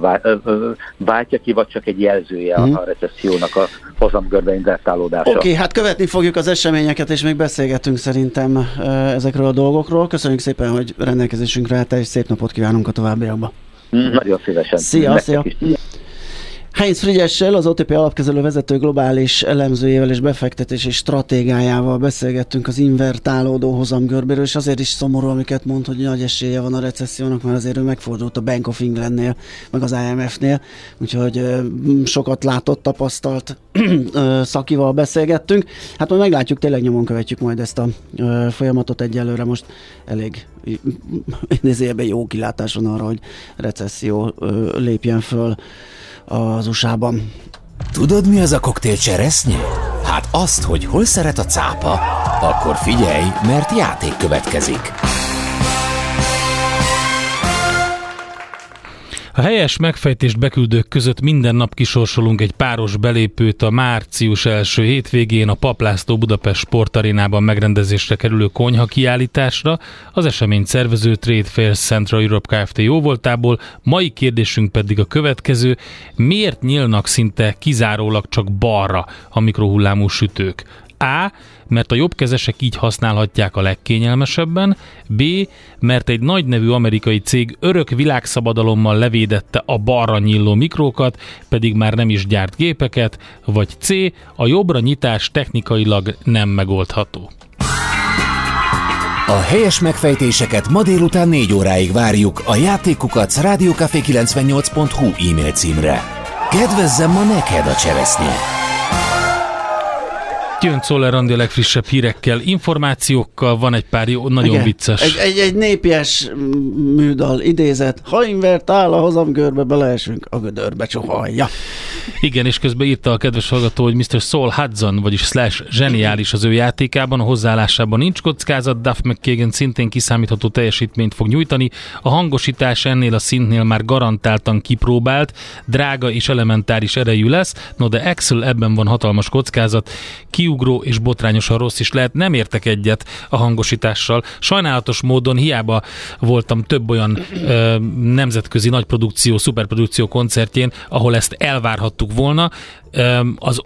váltja ki, vagy csak egy jelzője hmm. a recessziónak a hozamgörbe invertálódása. Oké, okay, hát követni fogjuk az eseményeket, és még beszélgetünk szerintem ezekről a dolgokról. Köszönjük szépen, hogy rendelkezésünkre állt, és szép napot kívánunk a továbbiakban. Nagyon szívesen. Szia, szia. Heinz Frigyessel, az OTP alapkezelő vezető globális elemzőjével és befektetési stratégájával beszélgettünk az invertálódó hozamgörbéről, és azért is szomorú, amiket mond, hogy nagy esélye van a recessziónak, mert azért ő megfordult a Bank of Englandnél, meg az IMF-nél, úgyhogy sokat látott, tapasztalt szakival beszélgettünk. Hát majd meglátjuk, tényleg nyomon követjük majd ezt a folyamatot egyelőre most. Elég idézőjelben jó kilátás van arra, hogy recesszió lépjen föl az USA-ban. Tudod, mi az a koktél cseresznye? Hát azt, hogy hol szeret a cápa, akkor figyelj, mert játék következik. A helyes megfejtést beküldők között minden nap kisorsolunk egy páros belépőt a március első hétvégén a Paplászló Budapest Sportarénában megrendezésre kerülő konyha kiállításra. Az esemény szervező Trade Fairs Central Europe Kft. jóvoltából. Mai kérdésünk pedig a következő. Miért nyílnak szinte kizárólag csak balra a mikrohullámú sütők? A. Mert a jobbkezesek így használhatják a legkényelmesebben. B. Mert egy nagy nevű amerikai cég örök világszabadalommal levédette a balra nyíló mikrókat, pedig már nem is gyárt gépeket. Vagy C. A jobbra nyitás technikailag nem megoldható. A helyes megfejtéseket ma délután 4 óráig várjuk a játékukat rádiókafé98.hu e-mail címre. Kedvezzem ma neked a cseresznye! Jön Czoller Andi a legfrissebb hírekkel, információkkal, van egy pár jó, nagyon Igen. vicces. Egy, egy, egy népies műdal idézet. Ha invert áll a hozamgörbe, beleesünk a gödörbe csohalja. Igen, és közben írta a kedves hallgató, hogy Mr. Saul Hudson, vagyis Slash zseniális az ő játékában, a hozzáállásában nincs kockázat, Duff McKagan szintén kiszámítható teljesítményt fog nyújtani, a hangosítás ennél a szintnél már garantáltan kipróbált, drága és elementáris erejű lesz, no de Axel ebben van hatalmas kockázat, kiugró és botrányosan rossz is lehet, nem értek egyet a hangosítással. Sajnálatos módon hiába voltam több olyan ö, nemzetközi nagyprodukció, szuperprodukció koncertjén, ahol ezt elvárhattuk volna. Az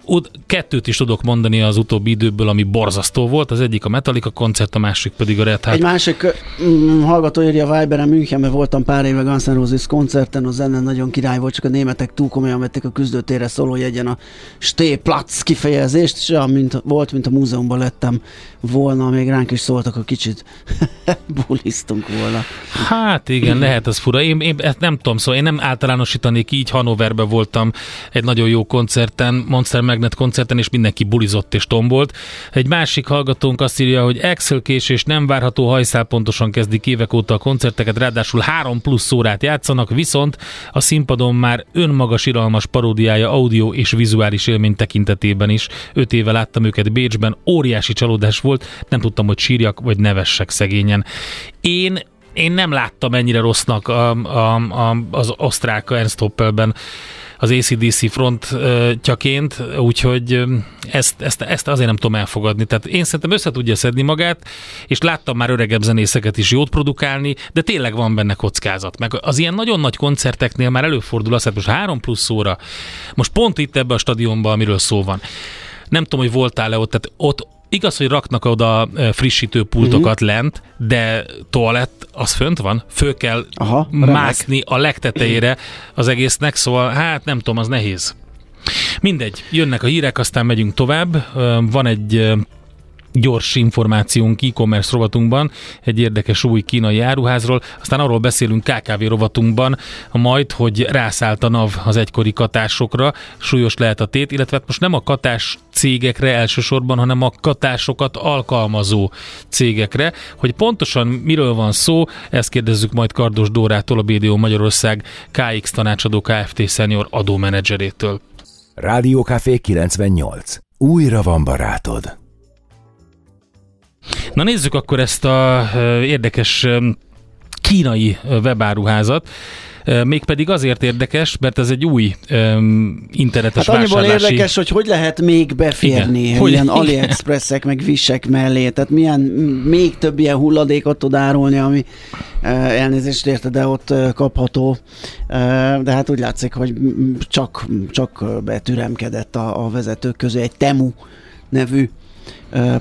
kettőt is tudok mondani az utóbbi időből, ami borzasztó volt. Az egyik a Metallica koncert, a másik pedig a Red Hot. Egy másik mm, hallgató írja a Viberen Münchenben voltam pár éve Guns N' Roses koncerten, a zene nagyon király volt, csak a németek túl komolyan vették a küzdőtérre szóló jegyen a Stehplatz kifejezést, és olyan, mint, volt, mint a múzeumban lettem volna, még ránk is szóltak, a kicsit buliztunk volna. Hát igen, lehet ez fura. Én, én ezt nem tudom, szóval én nem általánosítanék így. Hanoverben voltam egy nagyon jó koncerten, Monster Magnet koncerten, és mindenki bulizott és tombolt. Egy másik hallgatónk azt írja, hogy Excel késés nem várható, hajszál pontosan kezdik évek óta a koncerteket, ráadásul három plusz órát játszanak, viszont a színpadon már önmaga siralmas paródiája audio és vizuális élmény tekintetében is. Öt éve láttam őket Bécsben, óriási csalódás volt, nem tudtam, hogy sírjak vagy nevessek szegényen. Én én nem láttam ennyire rossznak a, a, a, az osztrák Ernst Hoppelben az ACDC frontjaként, úgyhogy ezt, ezt, ezt azért nem tudom elfogadni. Tehát én szerintem össze tudja szedni magát, és láttam már öregebb zenészeket is jót produkálni, de tényleg van benne kockázat. Meg az ilyen nagyon nagy koncerteknél már előfordul az, hogy most három plusz óra, most pont itt ebbe a stadionban, amiről szó van. Nem tudom, hogy voltál-e ott, tehát ott Igaz, hogy raknak oda frissítő pultokat uh-huh. lent, de toalett az fönt van, föl kell Aha, mászni a legtetejére az egésznek, szóval hát nem tudom, az nehéz. Mindegy, jönnek a hírek, aztán megyünk tovább. Van egy gyors információnk e-commerce rovatunkban, egy érdekes új kínai áruházról, aztán arról beszélünk KKV rovatunkban, majd, hogy rászállt a NAV az egykori katásokra, súlyos lehet a tét, illetve hát most nem a katás cégekre elsősorban, hanem a katásokat alkalmazó cégekre. Hogy pontosan miről van szó, ezt kérdezzük majd Kardos Dórától, a BDO Magyarország KX tanácsadó Kft. senior adómenedzserétől. Rádiókafé 98. Újra van barátod. Na nézzük akkor ezt a érdekes kínai webáruházat. Mégpedig azért érdekes, mert ez egy új öm, internetes Hát vásárlási... érdekes, hogy hogy lehet még beférni Igen. Hogy- ilyen igen. AliExpressek, meg visek mellé, tehát milyen még több ilyen hulladékot tud árulni, ami eh, elnézést érte, de ott eh, kapható. De hát úgy látszik, hogy csak, csak betüremkedett a, a vezetők közé egy Temu nevű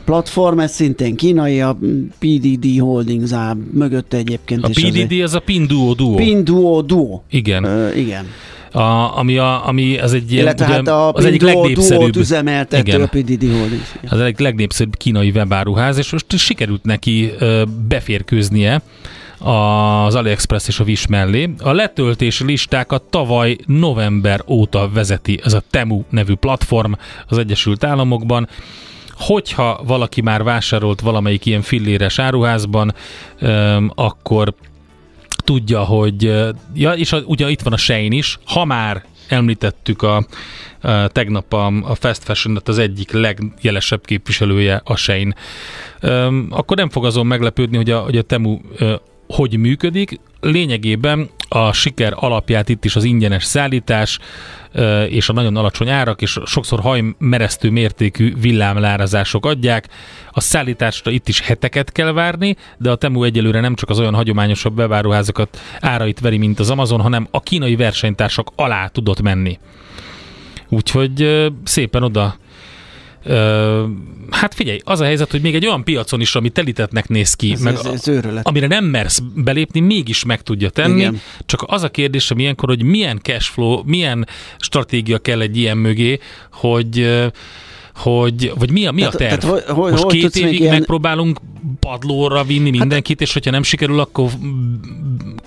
platform, ez szintén kínai, a PDD Holdings áll mögötte egyébként. A. PDD az a Pinduo Duo. Pinduo Duo. Igen. Ö, igen. A, ami, a, ami az egy Illetve ugye, hát a az egyik legnépszerűbb. Üzemeltető Igen. a PDD Holdings. Igen. az egyik legnépszerűbb kínai webáruház, és most sikerült neki beférkőznie az AliExpress és a Wish mellé. A letöltési listákat tavaly november óta vezeti ez a Temu nevű platform az Egyesült Államokban. Hogyha valaki már vásárolt valamelyik ilyen filléres áruházban, akkor tudja, hogy, ja, és a, ugye itt van a Shein is, ha már említettük a, a tegnap a, a fast fashion az egyik legjelesebb képviselője a Shein. Öm, akkor nem fog azon meglepődni, hogy a, hogy a Temu ö, hogy működik. Lényegében a siker alapját itt is az ingyenes szállítás és a nagyon alacsony árak, és sokszor hajmeresztő mértékű villámlárazások adják. A szállításra itt is heteket kell várni, de a Temu egyelőre nem csak az olyan hagyományosabb beváruházakat árait veri, mint az Amazon, hanem a kínai versenytársak alá tudott menni. Úgyhogy szépen oda Ö, hát figyelj, az a helyzet, hogy még egy olyan piacon is, ami telítetnek néz ki, Ez- meg ez- ez őrület. amire nem mersz belépni, mégis meg tudja tenni. Igen. Csak az a kérdés, hogy ilyenkor, hogy milyen cashflow, milyen stratégia kell egy ilyen mögé, hogy hogy, vagy mi a, mi a Tehát- terv? tehát hogy- hogy- Most hogy két évig ilyen- megpróbálunk padlóra vinni mindenkit, és hogyha nem sikerül, akkor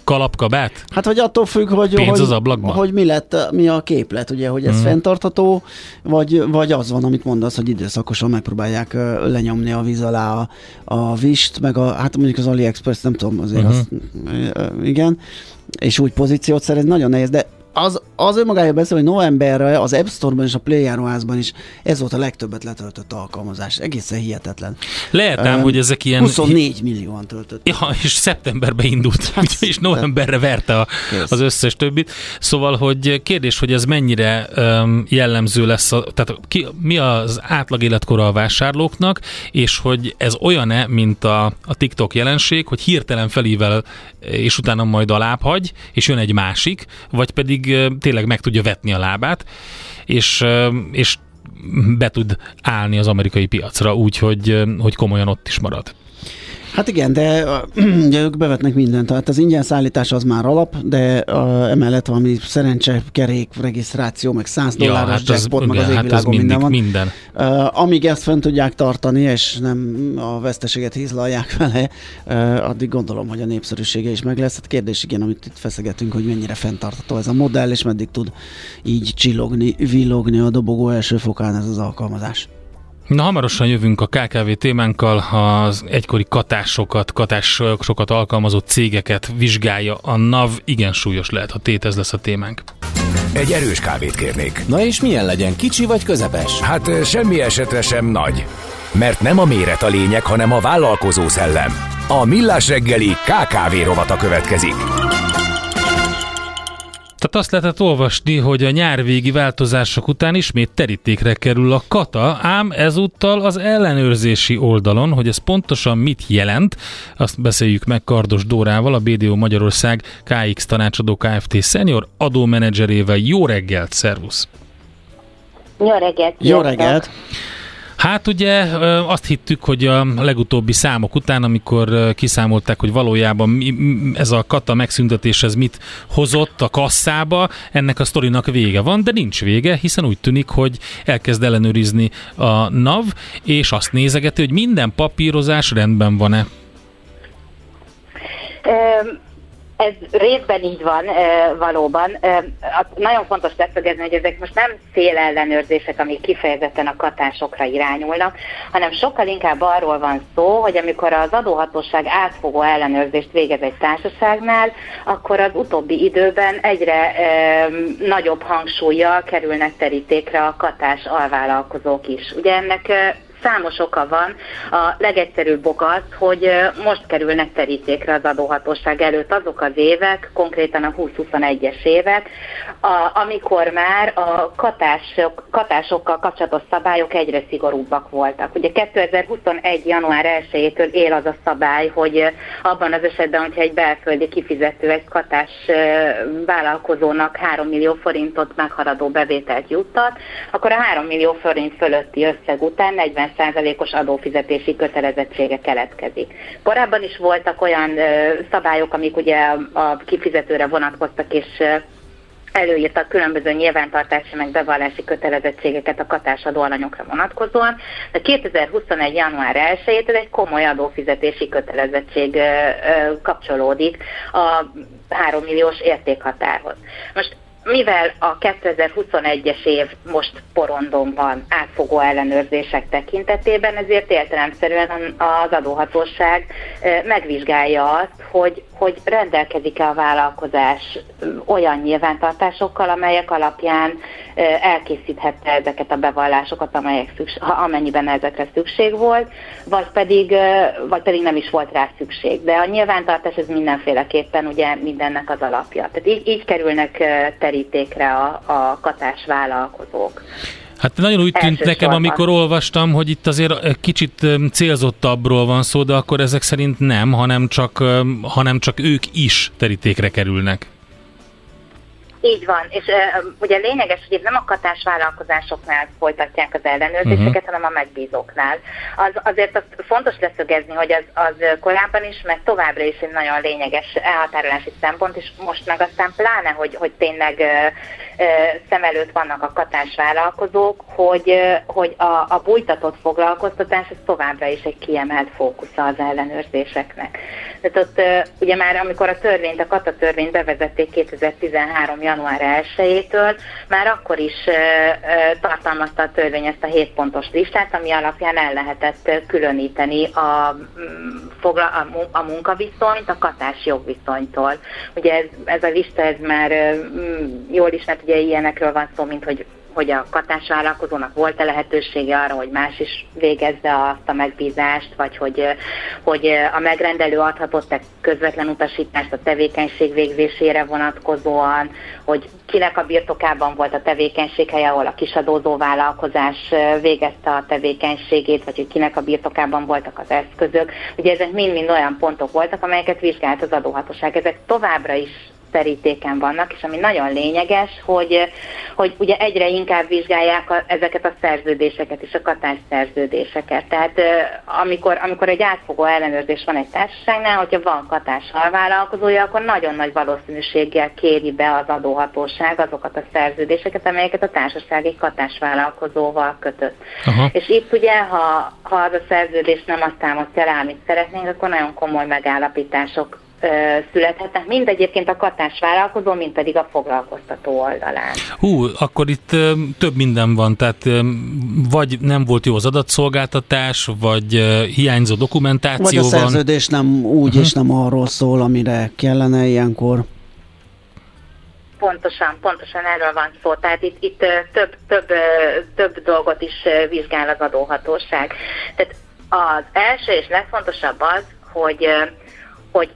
kalapkabát? Hát, hogy attól függ, hogy, Pénz az ablakban? hogy mi lett, mi a képlet, ugye, hogy ez Mhm. fenntartható, vagy, vagy az van, amit mondasz, hogy időszakosan megpróbálják lenyomni a víz alá a, a vist, meg a, hát mondjuk az AliExpress, nem tudom, azért Mhm. azt, igen, és úgy pozíciót szerez, nagyon nehéz, de az, az önmagája beszél, hogy novemberre az App Store-ban és a Play járóházban is ez volt a legtöbbet letöltött alkalmazás. Egészen hihetetlen. Lehet ám, Ö, hogy ezek ilyen... 24 millióan töltött. Ja, és szeptemberben indult, Hát, és novemberre verte a, Kész. az összes többit. Szóval, hogy kérdés, hogy ez mennyire um, jellemző lesz, a, tehát ki, mi az átlag életkora a vásárlóknak, és hogy ez olyan-e, mint a, a TikTok jelenség, hogy hirtelen felível, és utána majd alább hagy, és jön egy másik, vagy pedig tényleg meg tudja vetni a lábát, és, és be tud állni az amerikai piacra úgy, hogy, ö, hogy komolyan ott is marad. Hát igen, de ugye ők bevetnek mindent. Tehát az ingyen szállítás az már alap, de ö, emellett valami szerencse, kerék, regisztráció, meg 100 Ja, dolláros hát az- jackpot, meg az hát égvilágon minden van. minden. Ö, amíg ezt fönn tudják tartani, és nem a veszteséget hízlalják vele, ö, addig gondolom, hogy a népszerűsége is meg lesz. Hát kérdés igen, amit itt feszegetünk, hogy mennyire fenntartható ez a modell, és meddig tud így csillogni, villogni a dobogó első fokán ez az alkalmazás. Na, hamarosan jövünk a KKV témánkkal, az egykori katásokat, katásokat alkalmazó cégeket vizsgálja a NAV. Igen súlyos lehet, ha tét ez lesz a témánk. Egy erős kávét kérnék. Na és milyen legyen, kicsi vagy közepes? Hát semmi esetre sem nagy. Mert nem a méret a lényeg, hanem a vállalkozó szellem. A Millás reggeli KKV rovata következik. Tehát azt lehetett olvasni, hogy a nyárvégi változások után ismét terítékre kerül a kata, ám ezúttal az ellenőrzési oldalon, hogy ez pontosan mit jelent, azt beszéljük meg Kardos Dórával, a BDO Magyarország KX tanácsadó Kft. senior adómenedzserével. Jó reggelt, szervusz! Jó reggelt! Jó sziasztok! Hát ugye azt hittük, hogy a legutóbbi számok után, amikor kiszámolták, hogy valójában ez a kata megszüntetés ez mit hozott a kasszába, ennek a sztorinak vége van, de nincs vége, hiszen úgy tűnik, hogy elkezd ellenőrizni a NAV, és azt nézegeti, hogy minden papírozás rendben van-e. Ö, Ez részben így van valóban. A- Nagyon fontos leszögezni, hogy ezek most nem szélellenőrzések, amik kifejezetten a katásokra irányulnak, hanem sokkal inkább arról van szó, hogy amikor az adóhatóság átfogó ellenőrzést végez egy társaságnál, akkor az utóbbi időben egyre nagyobb hangsúlyjal kerülnek terítékre a katás alvállalkozók is. Ugye ennek Számos oka van. A legegyszerűbb ok az, hogy most kerülnek terítékre az adóhatóság előtt azok az évek, konkrétan a 20-21-es évek, a, amikor már a katások, katásokkal kapcsolatos szabályok egyre szigorúbbak voltak. Ugye 2021. január 1-től él az a szabály, hogy abban az esetben, hogyha egy belföldi kifizető egy katás vállalkozónak 3 millió forintot meghaladó bevételt juttat, akkor a 3 millió forint fölötti összeg után 40%-os adófizetési kötelezettsége keletkezik. Korábban is voltak olyan szabályok, amik ugye a, kifizetőre vonatkoztak, és előírtak különböző nyilvántartási meg bevallási kötelezettségeket a katásadó alanyokra vonatkozóan, de 2021. január 1-től egy komoly adófizetési kötelezettség kapcsolódik a 3 milliós értékhatárhoz. Most mivel a 2021-es év most porondon van átfogó ellenőrzések tekintetében, ezért értelemszerűen az adóhatóság megvizsgálja azt, hogy hogy rendelkezik-e a vállalkozás olyan nyilvántartásokkal, amelyek alapján elkészíthette ezeket a bevallásokat, amelyek szükség, amennyiben ezekre szükség volt, vagy pedig, vagy pedig nem is volt rá szükség. De a nyilvántartás ez mindenféleképpen ugye mindennek az alapja. Tehát így, így kerülnek terítékre a, a katás vállalkozók. Hát nagyon úgy tűnt nekem, amikor olvastam, hogy itt azért kicsit célzottabbról van szó, de akkor ezek szerint nem, hanem csak, hanem csak ők is terítékre kerülnek. Így van, és uh, ugye lényeges, hogy itt nem a katás vállalkozásoknál folytatják az ellenőrzéseket, uh-huh. hanem a megbízóknál. Az, azért azt fontos leszögezni, hogy az, az korábban is, meg továbbra is egy nagyon lényeges elhatárolási szempont, és most meg aztán pláne, hogy, hogy tényleg uh, szem előtt vannak a katás vállalkozók, hogy, hogy a, a bújtatott foglalkoztatás ez továbbra is egy kiemelt fókusza az ellenőrzéseknek. Tehát ott ugye már amikor a törvényt, a kata törvényt bevezették 2013 január 1-től, már akkor is tartalmazta a törvény ezt a 7 pontos listát, ami alapján el lehetett különíteni a, mm, a, mu- a munkaviszonyt a katás jogviszonytól. Ugye ez, ez a lista, ez már mm, jól ismert, ugye ilyenekről van szó, mint hogy hogy a katásvállalkozónak volt-e lehetősége arra, hogy más is végezze azt a megbízást, vagy hogy, hogy a megrendelő adhatott-e közvetlen utasítást a tevékenység végzésére vonatkozóan, hogy kinek a birtokában volt a tevékenység helye, ahol a kisadózó vállalkozás végezte a tevékenységét, vagy hogy kinek a birtokában voltak az eszközök. Ugye ezek mind-mind olyan pontok voltak, amelyeket vizsgált az adóhatóság. Ezek továbbra is terítéken vannak, és ami nagyon lényeges, hogy, hogy ugye egyre inkább vizsgálják a, ezeket a szerződéseket és a katás szerződéseket. Tehát amikor, amikor egy átfogó ellenőrzés van egy társaságnál, hogyha van katás alvállalkozója, akkor nagyon nagy valószínűséggel kéri be az adóhatóság azokat a szerződéseket, amelyeket a társaság egy katásvállalkozóval kötött. Aha. És itt ugye, ha, ha az a szerződés nem azt támasztja rá, amit szeretnénk, akkor nagyon komoly megállapítások születhetnek, mind egyébként a katás vállalkozó, mind pedig a foglalkoztató oldalán. Hú, akkor itt több minden van, tehát vagy nem volt jó az adatszolgáltatás, vagy hiányzó Vagy dokumentáció a van. szerződés nem úgy uh-huh. és nem arról szól, amire kellene ilyenkor. Pontosan, pontosan erről van szó. Tehát itt, itt több, több, több dolgot is vizsgál az adóhatóság. Tehát az első és legfontosabb az, hogy, hogy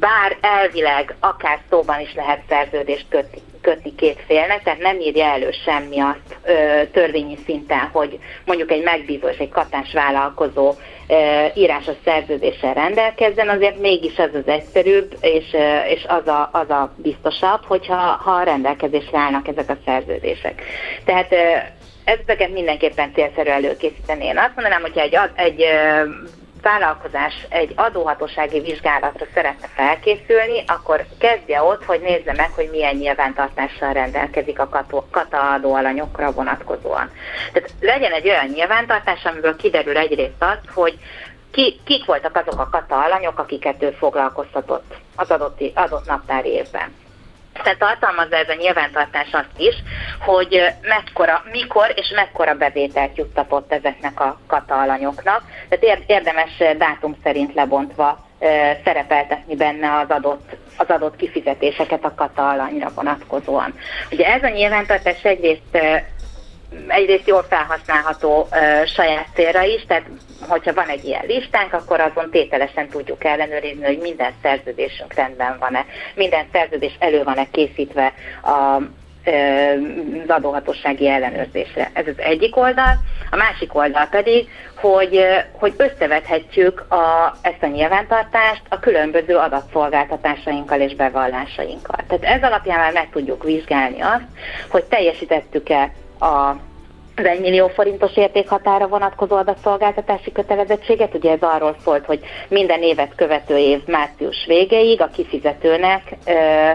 bár elvileg akár szóban is lehet szerződést kötni, kötni két félnek, tehát nem írja elő semmi azt ö, törvényi szinten, hogy mondjuk egy megbízó és egy katás vállalkozó ö, írásos szerződéssel rendelkezzen, azért mégis az az egyszerűbb, és, ö, és az, a, az a biztosabb, hogyha ha a rendelkezésre állnak ezek a szerződések. Tehát ö, ezeket mindenképpen célszerű előkészíteni. Én azt mondanám, hogyha egy, egy ö, vállalkozás egy adóhatósági vizsgálatra szeretne felkészülni, akkor kezdje ott, hogy nézze meg, hogy milyen nyilvántartással rendelkezik a kató- kata adóalanyokra vonatkozóan. Tehát legyen egy olyan nyilvántartás, amiből kiderül egyrészt az, hogy ki, kik voltak azok a kata alanyok, akiket ő foglalkoztatott az adott, adott naptári évben. Tehát tartalmazza ez a nyilvántartás azt is, hogy mekkora, mikor és mekkora bevételt juttatott ezeknek a kata alanyoknak. Tehát ér- érdemes dátum szerint lebontva ö, szerepeltetni benne az adott, az adott kifizetéseket a kata alanyra vonatkozóan. Ugye ez a nyilvántartás egyrészt ö, egyrészt jól felhasználható ö, saját célra is, tehát hogyha van egy ilyen listánk, akkor azon tételesen tudjuk ellenőrizni, hogy minden szerződésünk rendben van-e, minden szerződés elő van-e készítve a, az adóhatósági ellenőrzésre. Ez az egyik oldal. A másik oldal pedig, hogy, hogy összevethetjük a, ezt a nyilvántartást a különböző adatszolgáltatásainkkal és bevallásainkkal. Tehát ez alapján már meg tudjuk vizsgálni azt, hogy teljesítettük-e a az 1 millió forintos értékhatára vonatkozó adatszolgáltatási kötelezettséget. Ugye ez arról szólt, hogy minden évet követő év március végéig a kifizetőnek ö,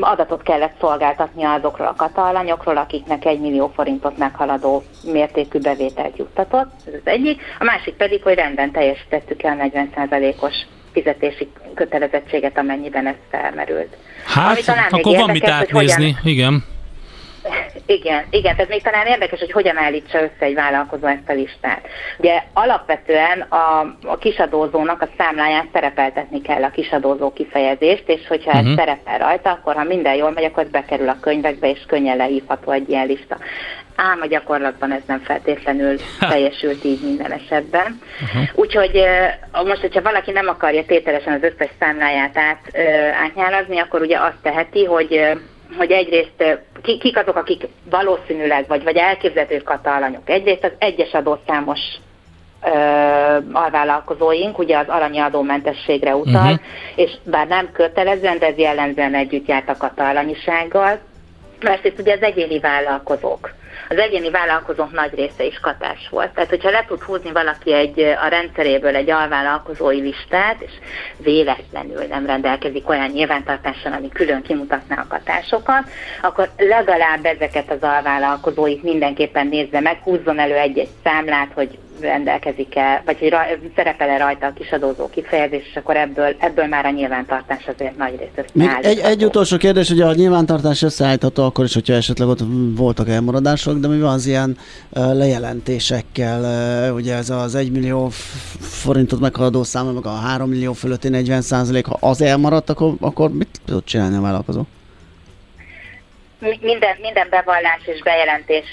adatot kellett szolgáltatnia azokról a katalanyokról, akiknek 1 millió forintot meghaladó mértékű bevételt juttatott. Ez az egyik. A másik pedig, hogy rendben teljesítettük el 40%-os fizetési kötelezettséget, amennyiben ez felmerült. Hát, akkor van mit érdekes, átnézni, igen. Igen, igen, tehát még talán érdekes, hogy hogyan állítsa össze egy vállalkozó ezt a listát. Ugye alapvetően a, a kisadózónak a számláján szerepeltetni kell a kisadózó kifejezést, és hogyha uh-huh. ez Mhm. szerepel rajta, akkor ha minden jól megy, akkor ez bekerül a könyvekbe, és könnyen lehívható egy ilyen lista. Ám a gyakorlatban ez nem feltétlenül teljesült így minden esetben. Uh-huh. Úgyhogy most, hogyha valaki nem akarja tételesen az összes számláját át, átnyálazni, akkor ugye azt teheti, hogy hogy egyrészt ki, kik azok, akik valószínűleg, vagy, vagy elképzelhető katalanyok. Egyrészt az egyes adószámos ö, alvállalkozóink, ugye az alanyi adómentességre utal, uh-huh. és bár nem kötelezően, de ez jellemzően együtt járt a katalanyisággal. Másrészt ugye az egyéni vállalkozók. Az egyéni vállalkozók nagy része is katás volt. Tehát, hogyha le tud húzni valaki egy, a rendszeréből egy alvállalkozói listát, és véletlenül nem rendelkezik olyan nyilvántartással, ami külön kimutatná a katásokat, akkor legalább ezeket az alvállalkozóit mindenképpen nézze meg, húzzon elő egy-egy számlát, hogy rendelkezik-e, vagy hogy szerepel-e rajta a kisadózó kifejezés, és akkor ebből, ebből már a nyilvántartás azért nagy részt Még egy, egy utolsó kérdés, hogy a nyilvántartás összeállítható akkor is, hogyha esetleg ott voltak elmaradások, de mi van az ilyen ö, lejelentésekkel, ö, ugye ez az 1 millió forintot meghaladó szám, meg a 3 millió fölötti 40 százalék, ha az elmaradt, akkor, akkor mit tud csinálni a vállalkozó? Mi- minden, minden bevallás és bejelentés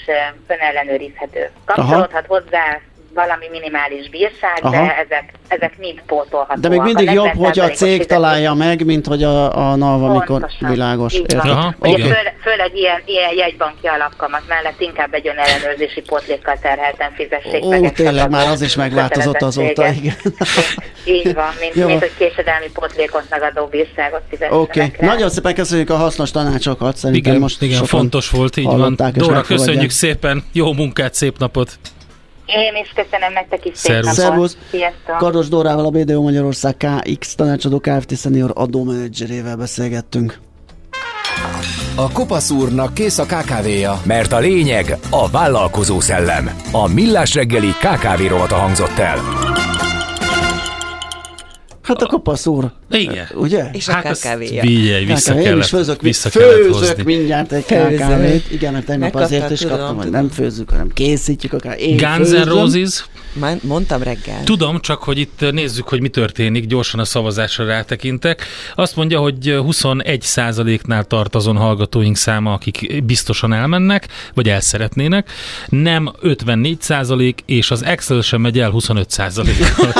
önellenőrizhető. Kapcsolódhat hozzá valami minimális bírság, Aha. de ezek, ezek mind pótolhatóak. De még mindig A jobb, hogy a 40%-os cég találja meg, mint hogy a, a NAV, amikor Pontosan. világos. Érted? Ugye főle, főleg ilyen, ilyen jegybanki alapkamat mellett inkább egy önellenőrzési pótlékkal terhelten fizessék Ó, meg. a tényleg már az is megváltozott azóta, igen. Így van, mint, Jó. mint hogy késedelmi pótlékot megadó bírságot fizessenek Oké, okay. nagyon szépen köszönjük a hasznos tanácsokat, szerintem Igen, most igen fontos volt, így van. Dóra, köszönjük szépen, jó munkát, szép napot! Én is köszönöm nektek is Szervusz. Szervusz. Kardos Dórával, a BDO Magyarország KX tanácsadó Kft. senior adómenedzserével beszélgettünk. A Kopasz úrnak kész a kávéja. Mert a lényeg a vállalkozó szellem. A Millás reggeli KKV rovata hangzott el. Hát a kopasz úr. Igen. Ugye? És a Hát KKV-ja. Figyelj, vissza KKV, én kellett, is főzök, vissza kellett főzök hozni. mindjárt egy. KKV-t. Igen, mert tegnap azért is tudom, kaptam, hogy nem főzzük, hanem készítjük akár. Én Guns N'. Roses. Mondtam reggel. Tudom, csak hogy itt nézzük, hogy mi történik, gyorsan a szavazásra rátekintek. Azt mondja, hogy 21 nál tart azon hallgatóink száma, akik biztosan elmennek, vagy el szeretnének. Nem 54 százalék, és az Excel sem megy el 25 százalékkal.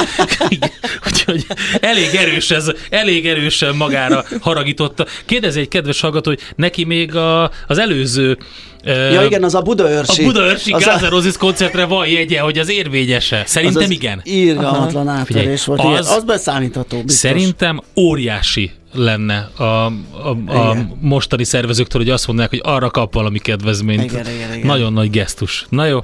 Úgyhogy elég erős ez, elég erősen magára haragította. Kérdezi egy kedves hallgató, hogy neki még a, az előző Ja igen, az a Budaörsi. a Budaörsi N' Roses koncertre van jegye, hogy az érvényese. Szerintem az az igen. Irgalmatlan átverés volt. Az, az- beszámítható, biztos. Szerintem óriási lenne a, a, a Igen. mostani szervezőktől, hogy azt mondják, hogy arra kap valami kedvezményt. Igen, igen, igen. Nagyon nagy gesztus. Na jó,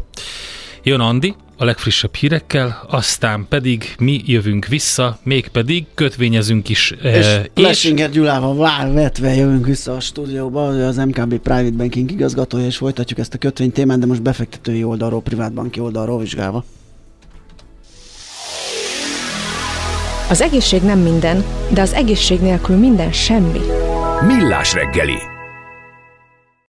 jön Andi a legfrissebb hírekkel, aztán pedig mi jövünk vissza, mégpedig kötvényezünk is. És eh, Lessinger Gyulával vár vetve jövünk vissza a stúdióba, ő az MKB Private Banking igazgatója, és folytatjuk ezt a kötvény témát, de most befektetői oldalról, privátbanki oldalról vizsgálva. Az egészség nem minden, de az egészség nélkül minden semmi. Millás reggeli.